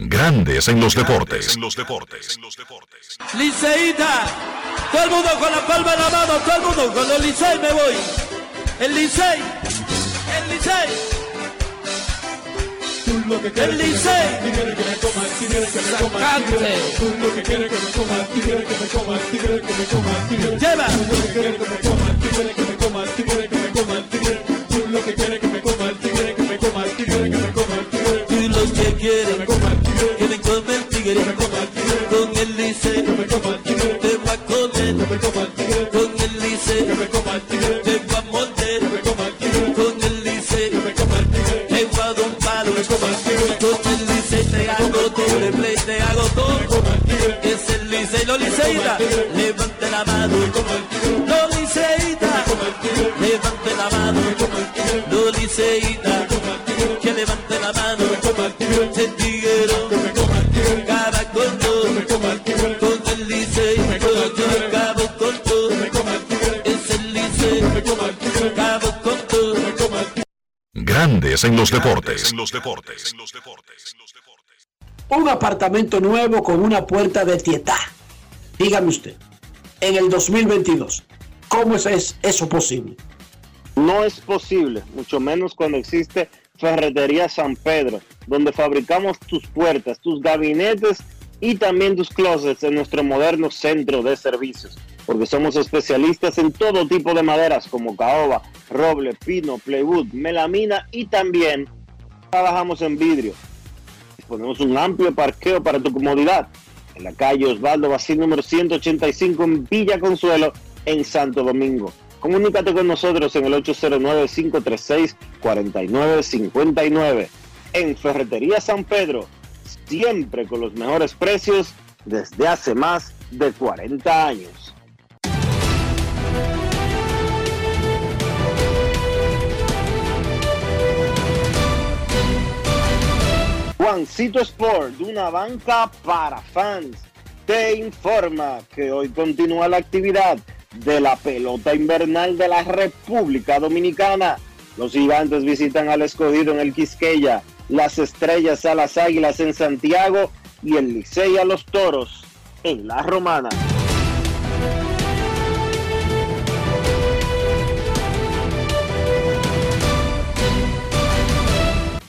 S2: Grandes en los deportes.
S50: Liceíta, todo el mundo con la palma en la mano, todo el mundo con el Licey me voy. El Licey, el Licey.
S52: lo que quieres que me
S50: Licey.
S52: coma, que me coma, que me coma, tú lo que quieres que me coma, quieres que me coma, quieres que me coma,
S50: Lleva.
S52: tú lo que quieres que me coma, quieres que me coma, si quieres que me coma, tú lo que quieres que me coma, quieres que me coma, me coma,
S50: los tigre, con el Licey, te voy a comer, con el Licey, te voy a morder, con el Licey, te voy a dar un palo, con el Licey te hago doble play, te hago todo, es el Licey, los Liceitas, levante la mano, los Liceitas, levante la mano, los Liceitas,
S2: Grandes en los deportes.
S4: Un apartamento nuevo con una puerta de Tietá. Dígame usted, en el 2022, ¿cómo es es- eso posible?
S1: No es posible, mucho menos cuando existe Ferretería San Pedro, donde fabricamos tus puertas, tus gabinetes y también tus closets en nuestro moderno centro de servicios, porque somos especialistas en todo tipo de maderas como caoba, roble, pino, plywood, melamina y también trabajamos en vidrio. Disponemos un amplio parqueo para tu comodidad en la calle Osvaldo Basil número 185 en Villa Consuelo en Santo Domingo. Comunícate con nosotros en el 809-536-4959 en Ferretería San Pedro, siempre con los mejores precios desde hace más de 40 años. Juancito Sport, una banca para fans, te informa que hoy continúa la actividad de la pelota invernal de la República Dominicana. Los gigantes visitan al escogido en el Quisqueya, las estrellas a las águilas en Santiago y el Licey a los toros en la Romana.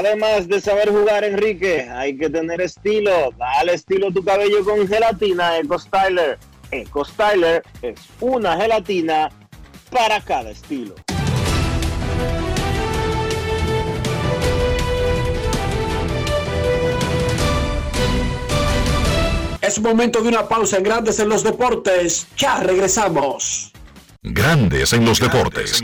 S1: Además de saber jugar, Enrique, hay que tener estilo. Dale estilo a tu cabello con gelatina Eco Styler. Eco Styler es una gelatina para cada estilo.
S4: Es momento de una pausa en Grandes en los Deportes. Ya regresamos.
S2: Grandes en los deportes.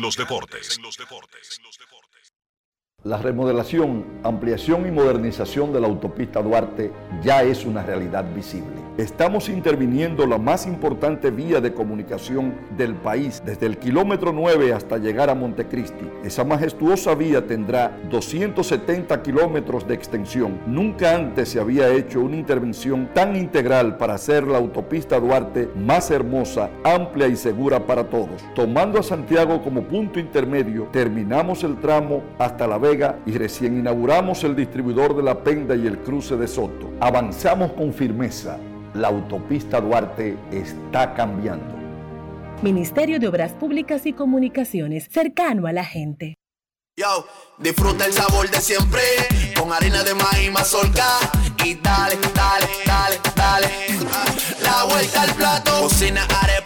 S12: La remodelación, ampliación y modernización de la autopista Duarte ya es una realidad visible. Estamos interviniendo la más importante vía de comunicación del país, desde el kilómetro 9 hasta llegar a Montecristi. Esa majestuosa vía tendrá 270 kilómetros de extensión. Nunca antes se había hecho una intervención tan integral para hacer la autopista Duarte más hermosa, amplia y segura para todos. Tomando a Santiago como punto intermedio, terminamos el tramo hasta La Vega y recién inauguramos el distribuidor de La Penda y el cruce de Soto. Avanzamos con firmeza la autopista Duarte está cambiando.
S53: Ministerio de Obras Públicas y Comunicaciones, cercano a la gente.
S14: Yo, disfruta el sabor de siempre, con harina de maíz mazorca y dale, dale, dale, dale. La vuelta al plato, cocina arepa,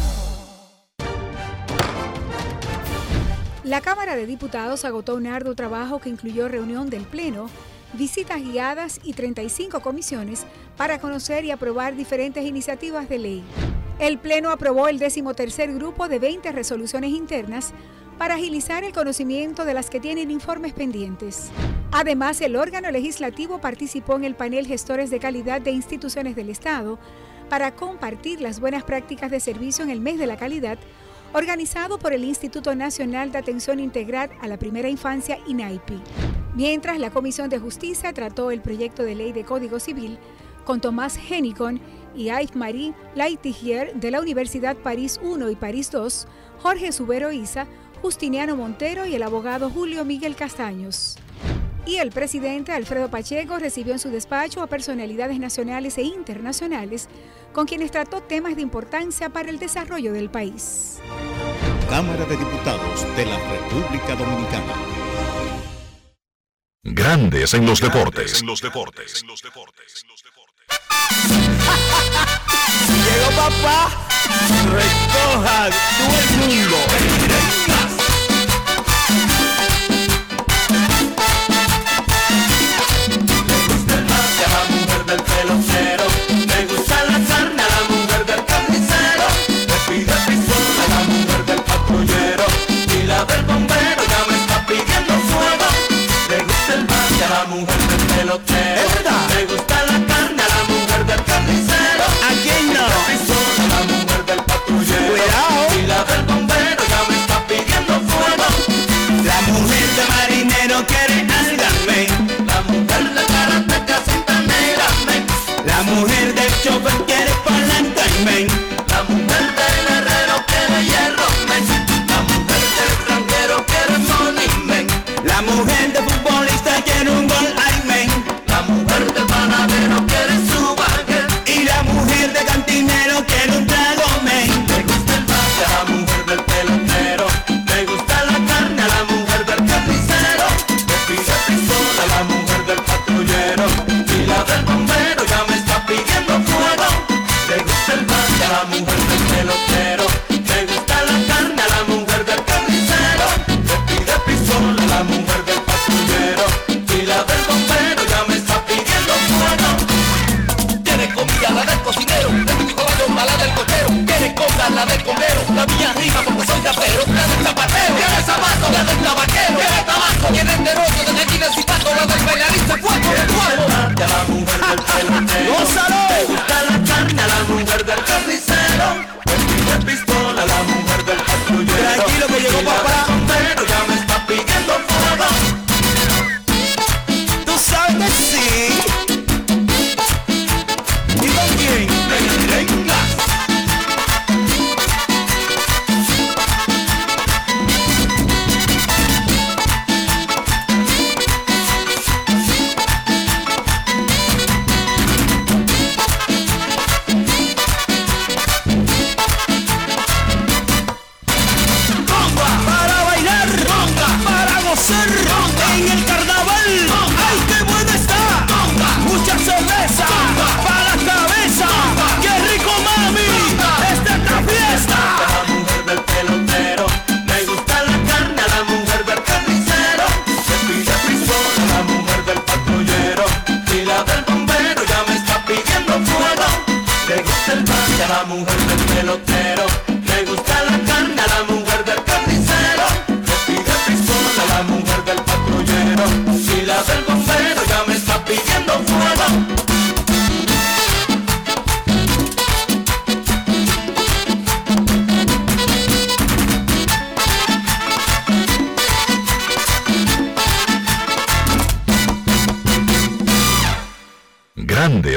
S15: La Cámara de Diputados agotó un arduo trabajo que incluyó reunión del Pleno, visitas guiadas y 35 comisiones para conocer y aprobar diferentes iniciativas de ley. El Pleno aprobó el decimotercer grupo de 20 resoluciones internas para agilizar el conocimiento de las que tienen informes pendientes. Además, el órgano legislativo participó en el panel Gestores de Calidad de Instituciones del Estado para compartir las buenas prácticas de servicio en el mes de la calidad, organizado por el Instituto Nacional de Atención Integral a la Primera Infancia, INAIPI. Mientras la Comisión de Justicia trató el proyecto de ley de Código Civil con Tomás Henicon y Yves-Marie Laitigier de la Universidad París I y París II, Jorge Subero Isa, Justiniano Montero y el abogado Julio Miguel Castaños. Y el presidente Alfredo Pacheco recibió en su despacho a personalidades nacionales e internacionales con quienes trató temas de importancia para el desarrollo del país.
S2: Cámara de Diputados de la República Dominicana. Grandes en los deportes. En los deportes.
S50: Llegó papá, recoja todo el mundo.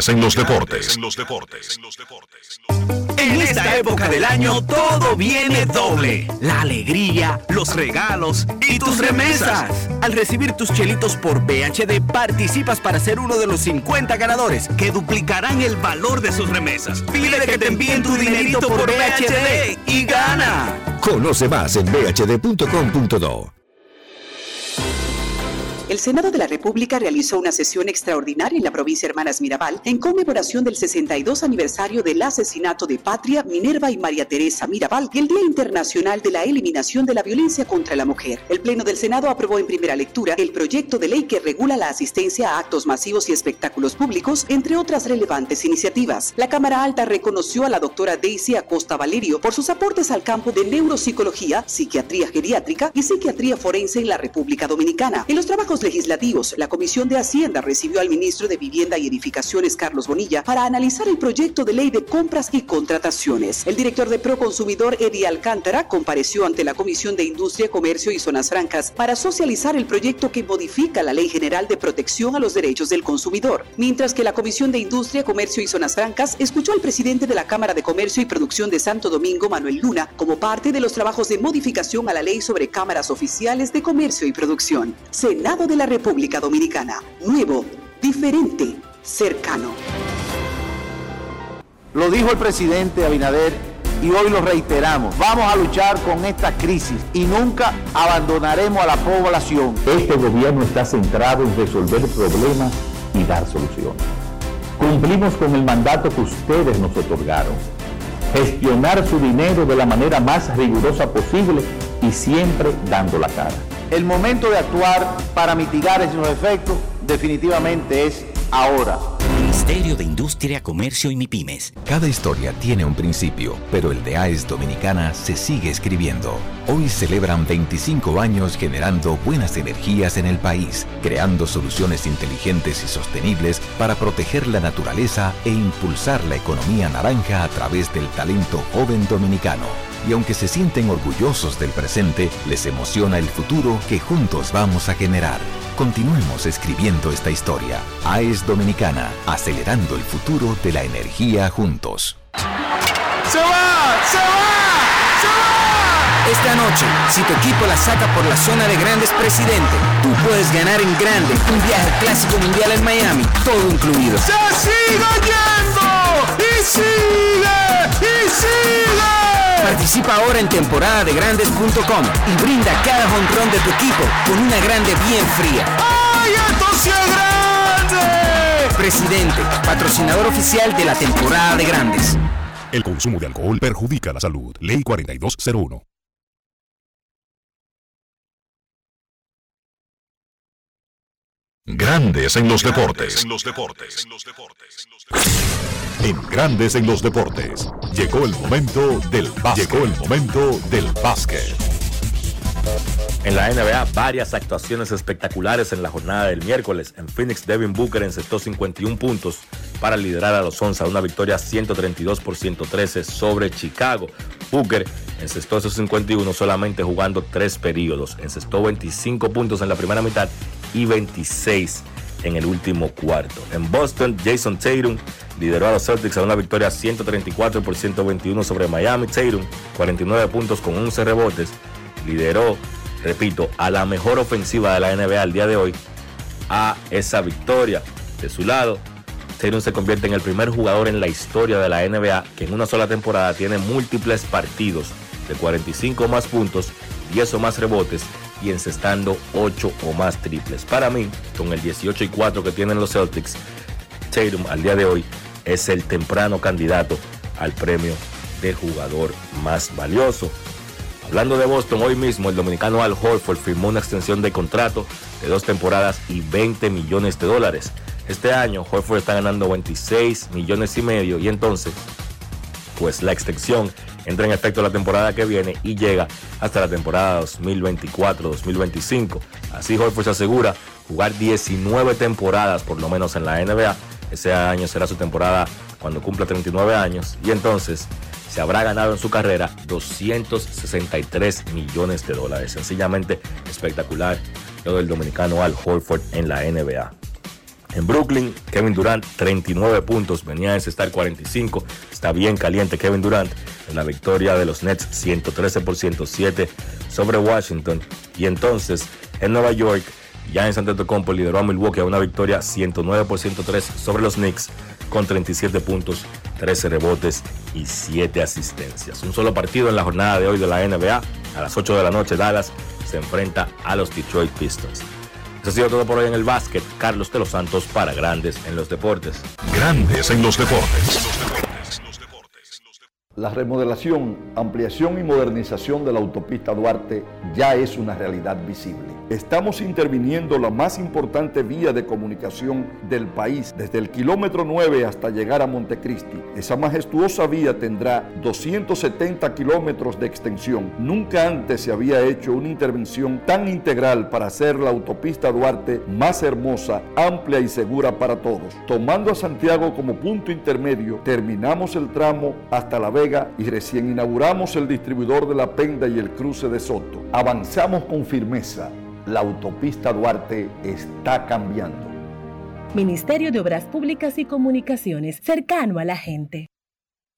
S54: Grandes en los deportes.
S19: En esta época del año todo viene doble. La alegría, los regalos y tus remesas. Al recibir tus chelitos por BHD participas para ser uno de los 50 ganadores que duplicarán el valor de sus remesas. Pide que te envíen tu dinerito por BHD y gana.
S55: Conoce más en bhd.com.do.
S34: El Senado de la República realizó una sesión extraordinaria en la provincia Hermanas Mirabal en conmemoración del 62 aniversario del asesinato de Patria, Minerva y María Teresa Mirabal y el Día Internacional de la Eliminación de la Violencia contra la Mujer. El Pleno del Senado aprobó en primera lectura el proyecto de ley que regula la asistencia a actos masivos y espectáculos públicos, entre otras relevantes iniciativas. La Cámara Alta reconoció a la doctora Daisy Acosta Valerio por sus aportes al campo de neuropsicología, psiquiatría geriátrica y psiquiatría forense en la República Dominicana. En los trabajos legislativos, la Comisión de Hacienda recibió al ministro de Vivienda y Edificaciones, Carlos Bonilla, para analizar el proyecto de ley de compras y contrataciones. El director de Proconsumidor, Eddie Alcántara, compareció ante la Comisión de Industria, Comercio y Zonas Francas para socializar el proyecto que modifica la Ley General de Protección a los Derechos del Consumidor. Mientras que la Comisión de Industria, Comercio y Zonas Francas escuchó al presidente de la Cámara de Comercio y Producción de Santo Domingo, Manuel Luna, como parte de los trabajos de modificación a la ley sobre cámaras oficiales de comercio y producción. Senado de la República Dominicana. Nuevo, diferente, cercano.
S56: Lo dijo el presidente Abinader y hoy lo reiteramos. Vamos a luchar con esta crisis y nunca abandonaremos a la población.
S57: Este gobierno está centrado en resolver problemas y dar soluciones. Cumplimos con el mandato que ustedes nos otorgaron. Gestionar su dinero de la manera más rigurosa posible y siempre dando la cara.
S56: El momento de actuar para mitigar esos efectos definitivamente es ahora.
S33: Ministerio de Industria, Comercio y MIPIMES.
S20: Cada historia tiene un principio, pero el de AES Dominicana se sigue escribiendo. Hoy celebran 25 años generando buenas energías en el país, creando soluciones inteligentes y sostenibles para proteger la naturaleza e impulsar la economía naranja a través del talento joven dominicano. Y aunque se sienten orgullosos del presente, les emociona el futuro que juntos vamos a generar. Continuemos escribiendo esta historia. AES Dominicana, acelerando el futuro de la energía juntos.
S19: ¡Se va! ¡Se va! ¡Se va!
S41: Esta noche, si tu equipo la saca por la zona de grandes presidente, tú puedes ganar en grande un viaje al clásico mundial en Miami, todo incluido.
S19: ¡Se sigue yendo! ¡Y sigue! ¡Y sigue!
S41: Participa ahora en temporada de grandes.com y brinda cada jonrón de tu equipo con una grande bien fría.
S19: ¡Ay, esto sí es grande!
S41: Presidente, patrocinador oficial de la temporada de grandes.
S54: El consumo de alcohol perjudica la salud. Ley 4201. Grandes en los deportes. En Grandes en los deportes. Llegó el momento del básquet. Llegó el momento del básquet.
S58: En la NBA, varias actuaciones espectaculares en la jornada del miércoles. En Phoenix, Devin Booker encestó 51 puntos para liderar a los Suns a una victoria 132 por 113 sobre Chicago. Booker encestó esos 51 solamente jugando tres periodos. Encestó 25 puntos en la primera mitad y 26 en el último cuarto. En Boston, Jason Tatum lideró a los Celtics a una victoria 134 por 121 sobre Miami. Tatum, 49 puntos con 11 rebotes, lideró, repito, a la mejor ofensiva de la NBA al día de hoy a esa victoria. De su lado, Tatum se convierte en el primer jugador en la historia de la NBA que en una sola temporada tiene múltiples partidos de 45 más puntos, 10 o más rebotes y encestando 8 o más triples. Para mí, con el 18 y 4 que tienen los Celtics, Tatum al día de hoy es el temprano candidato al premio de jugador más valioso. Hablando de Boston, hoy mismo el dominicano Al Horford firmó una extensión de contrato de dos temporadas y 20 millones de dólares. Este año Horford está ganando 26 millones y medio y entonces, pues la extensión entra en efecto la temporada que viene y llega hasta la temporada 2024-2025. Así Horford se asegura jugar 19 temporadas por lo menos en la NBA. Ese año será su temporada cuando cumpla 39 años y entonces se habrá ganado en su carrera 263 millones de dólares. Sencillamente espectacular lo del dominicano Al Horford en la NBA. En Brooklyn, Kevin Durant, 39 puntos, venía a estar 45. Está bien caliente Kevin Durant en la victoria de los Nets 113 por 107 sobre Washington. Y entonces, en Nueva York, ya en Santo Compo lideró a Milwaukee a una victoria 109 por 103 sobre los Knicks con 37 puntos, 13 rebotes y 7 asistencias. Un solo partido en la jornada de hoy de la NBA. A las 8 de la noche Dallas se enfrenta a los Detroit Pistons. Eso ha sido todo por hoy en el básquet. Carlos de los Santos para Grandes en los Deportes.
S54: Grandes en los Deportes.
S12: La remodelación, ampliación y modernización de la autopista Duarte ya es una realidad visible. Estamos interviniendo la más importante vía de comunicación del país, desde el kilómetro 9 hasta llegar a Montecristi. Esa majestuosa vía tendrá 270 kilómetros de extensión. Nunca antes se había hecho una intervención tan integral para hacer la autopista Duarte más hermosa, amplia y segura para todos. Tomando a Santiago como punto intermedio, terminamos el tramo hasta La Vega y recién inauguramos el distribuidor de la Penda y el cruce de Soto. Avanzamos con firmeza. La autopista Duarte está cambiando.
S53: Ministerio de Obras Públicas y Comunicaciones, cercano a la gente.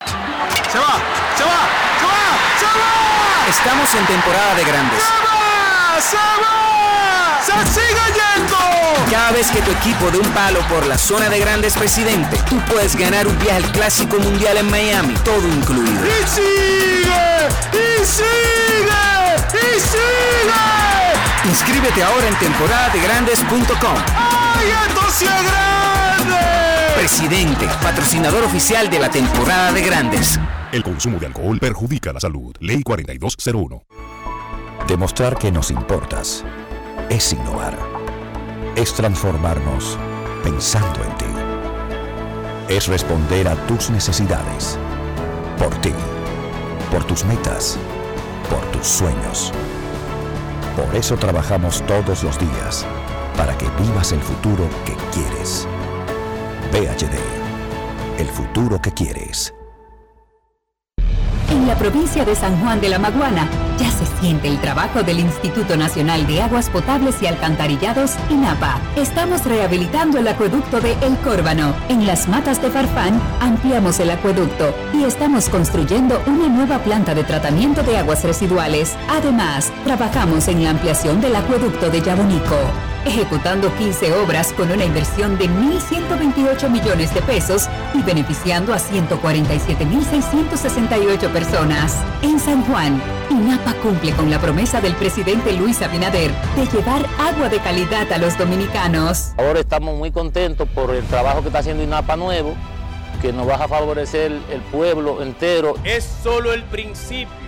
S19: ¡Se va! ¡Se va! ¡Se va! ¡Se va!
S41: Estamos en temporada de grandes.
S19: ¡Se va! ¡Se sigue yendo!
S41: Cada vez que tu equipo dé un palo por la zona de grandes presidente, tú puedes ganar un viaje al Clásico Mundial en Miami, todo incluido.
S19: ¡Y sigue! ¡Y sigue! ¡Y sigue!
S41: Inscríbete ahora en temporadadegrandes.com.
S19: ¡Ay, esto sí es grande!
S41: Presidente, patrocinador oficial de la temporada de grandes.
S54: El consumo de alcohol perjudica la salud. Ley 4201.
S33: Demostrar que nos importas es innovar. Es transformarnos pensando en ti. Es responder a tus necesidades. Por ti. Por tus metas. Por tus sueños. Por eso trabajamos todos los días. Para que vivas el futuro que quieres. VHD. El futuro que quieres.
S22: En la provincia de San Juan de la Maguana ya se siente el trabajo del Instituto Nacional de Aguas Potables y Alcantarillados, INAPA. Estamos rehabilitando el acueducto de El Córbano. En las matas de Farfán ampliamos el acueducto y estamos construyendo una nueva planta de tratamiento de aguas residuales. Además, trabajamos en la ampliación del acueducto de Yabonico ejecutando 15 obras con una inversión de 1.128 millones de pesos y beneficiando a 147.668 personas. En San Juan, INAPA cumple con la promesa del presidente Luis Abinader de llevar agua de calidad a los dominicanos.
S51: Ahora estamos muy contentos por el trabajo que está haciendo INAPA nuevo, que nos va a favorecer el pueblo entero.
S24: Es solo el principio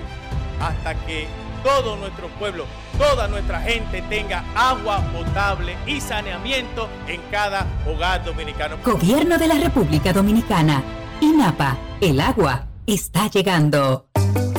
S24: hasta que todo nuestro pueblo, toda nuestra gente tenga agua potable y saneamiento en cada hogar dominicano.
S22: Gobierno de la República Dominicana. INAPA. El agua está llegando.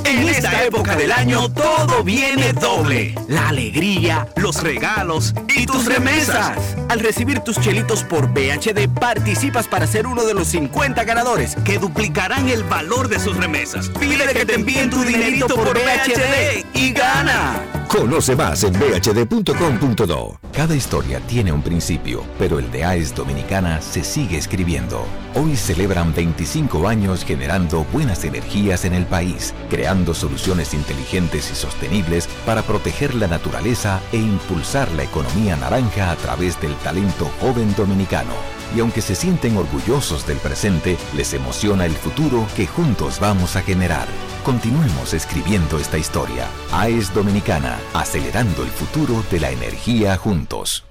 S19: En esta época del año todo viene doble. La alegría, los regalos y tus remesas. Al recibir tus chelitos por BHD participas para ser uno de los 50 ganadores que duplicarán el valor de sus remesas. Pide que te envíen tu dinerito por BHD y gana.
S20: Conoce más en bhd.com.do. Cada historia tiene un principio, pero el de AES Dominicana se sigue escribiendo. Hoy celebran 25 años generando buenas energías en el país, creando soluciones inteligentes y sostenibles para proteger la naturaleza e impulsar la economía naranja a través del talento joven dominicano. Y aunque se sienten orgullosos del presente, les emociona el futuro que juntos vamos a generar. Continuemos escribiendo esta historia. AES Dominicana, acelerando el futuro de la energía juntos.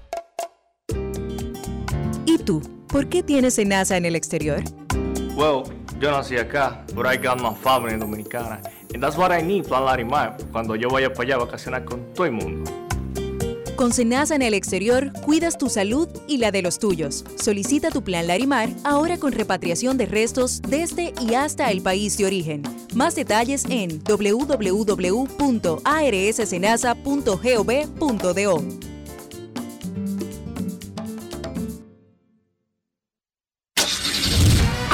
S42: ¿Y tú? ¿Por qué tienes NASA en el exterior?
S51: Well, yo nací acá, but I got my family en Dominicana. And that's what I need, Plan Larimar, cuando yo vaya para allá a vacacionar con todo el mundo.
S42: Con Senasa en el exterior, cuidas tu salud y la de los tuyos. Solicita tu plan Larimar ahora con repatriación de restos desde y hasta el país de origen. Más detalles en www.arssenasa.gov.do.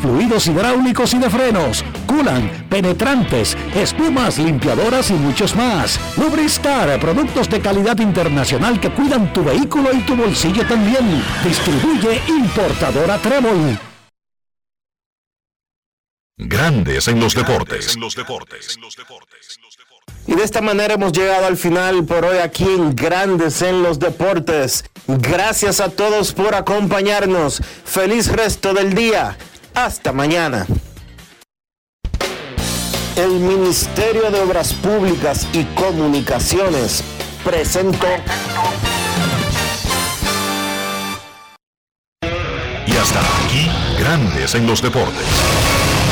S59: fluidos hidráulicos y de frenos, culan, penetrantes, espumas, limpiadoras y muchos más. Lubristar, productos de calidad internacional que cuidan tu vehículo y tu bolsillo también. Distribuye importadora Trébol.
S2: Grandes en los deportes.
S29: Y de esta manera hemos llegado al final por hoy aquí en Grandes en los Deportes. Gracias a todos por acompañarnos. Feliz resto del día. Hasta mañana. El Ministerio de Obras Públicas y Comunicaciones presentó.
S2: Y hasta aquí, Grandes en los Deportes.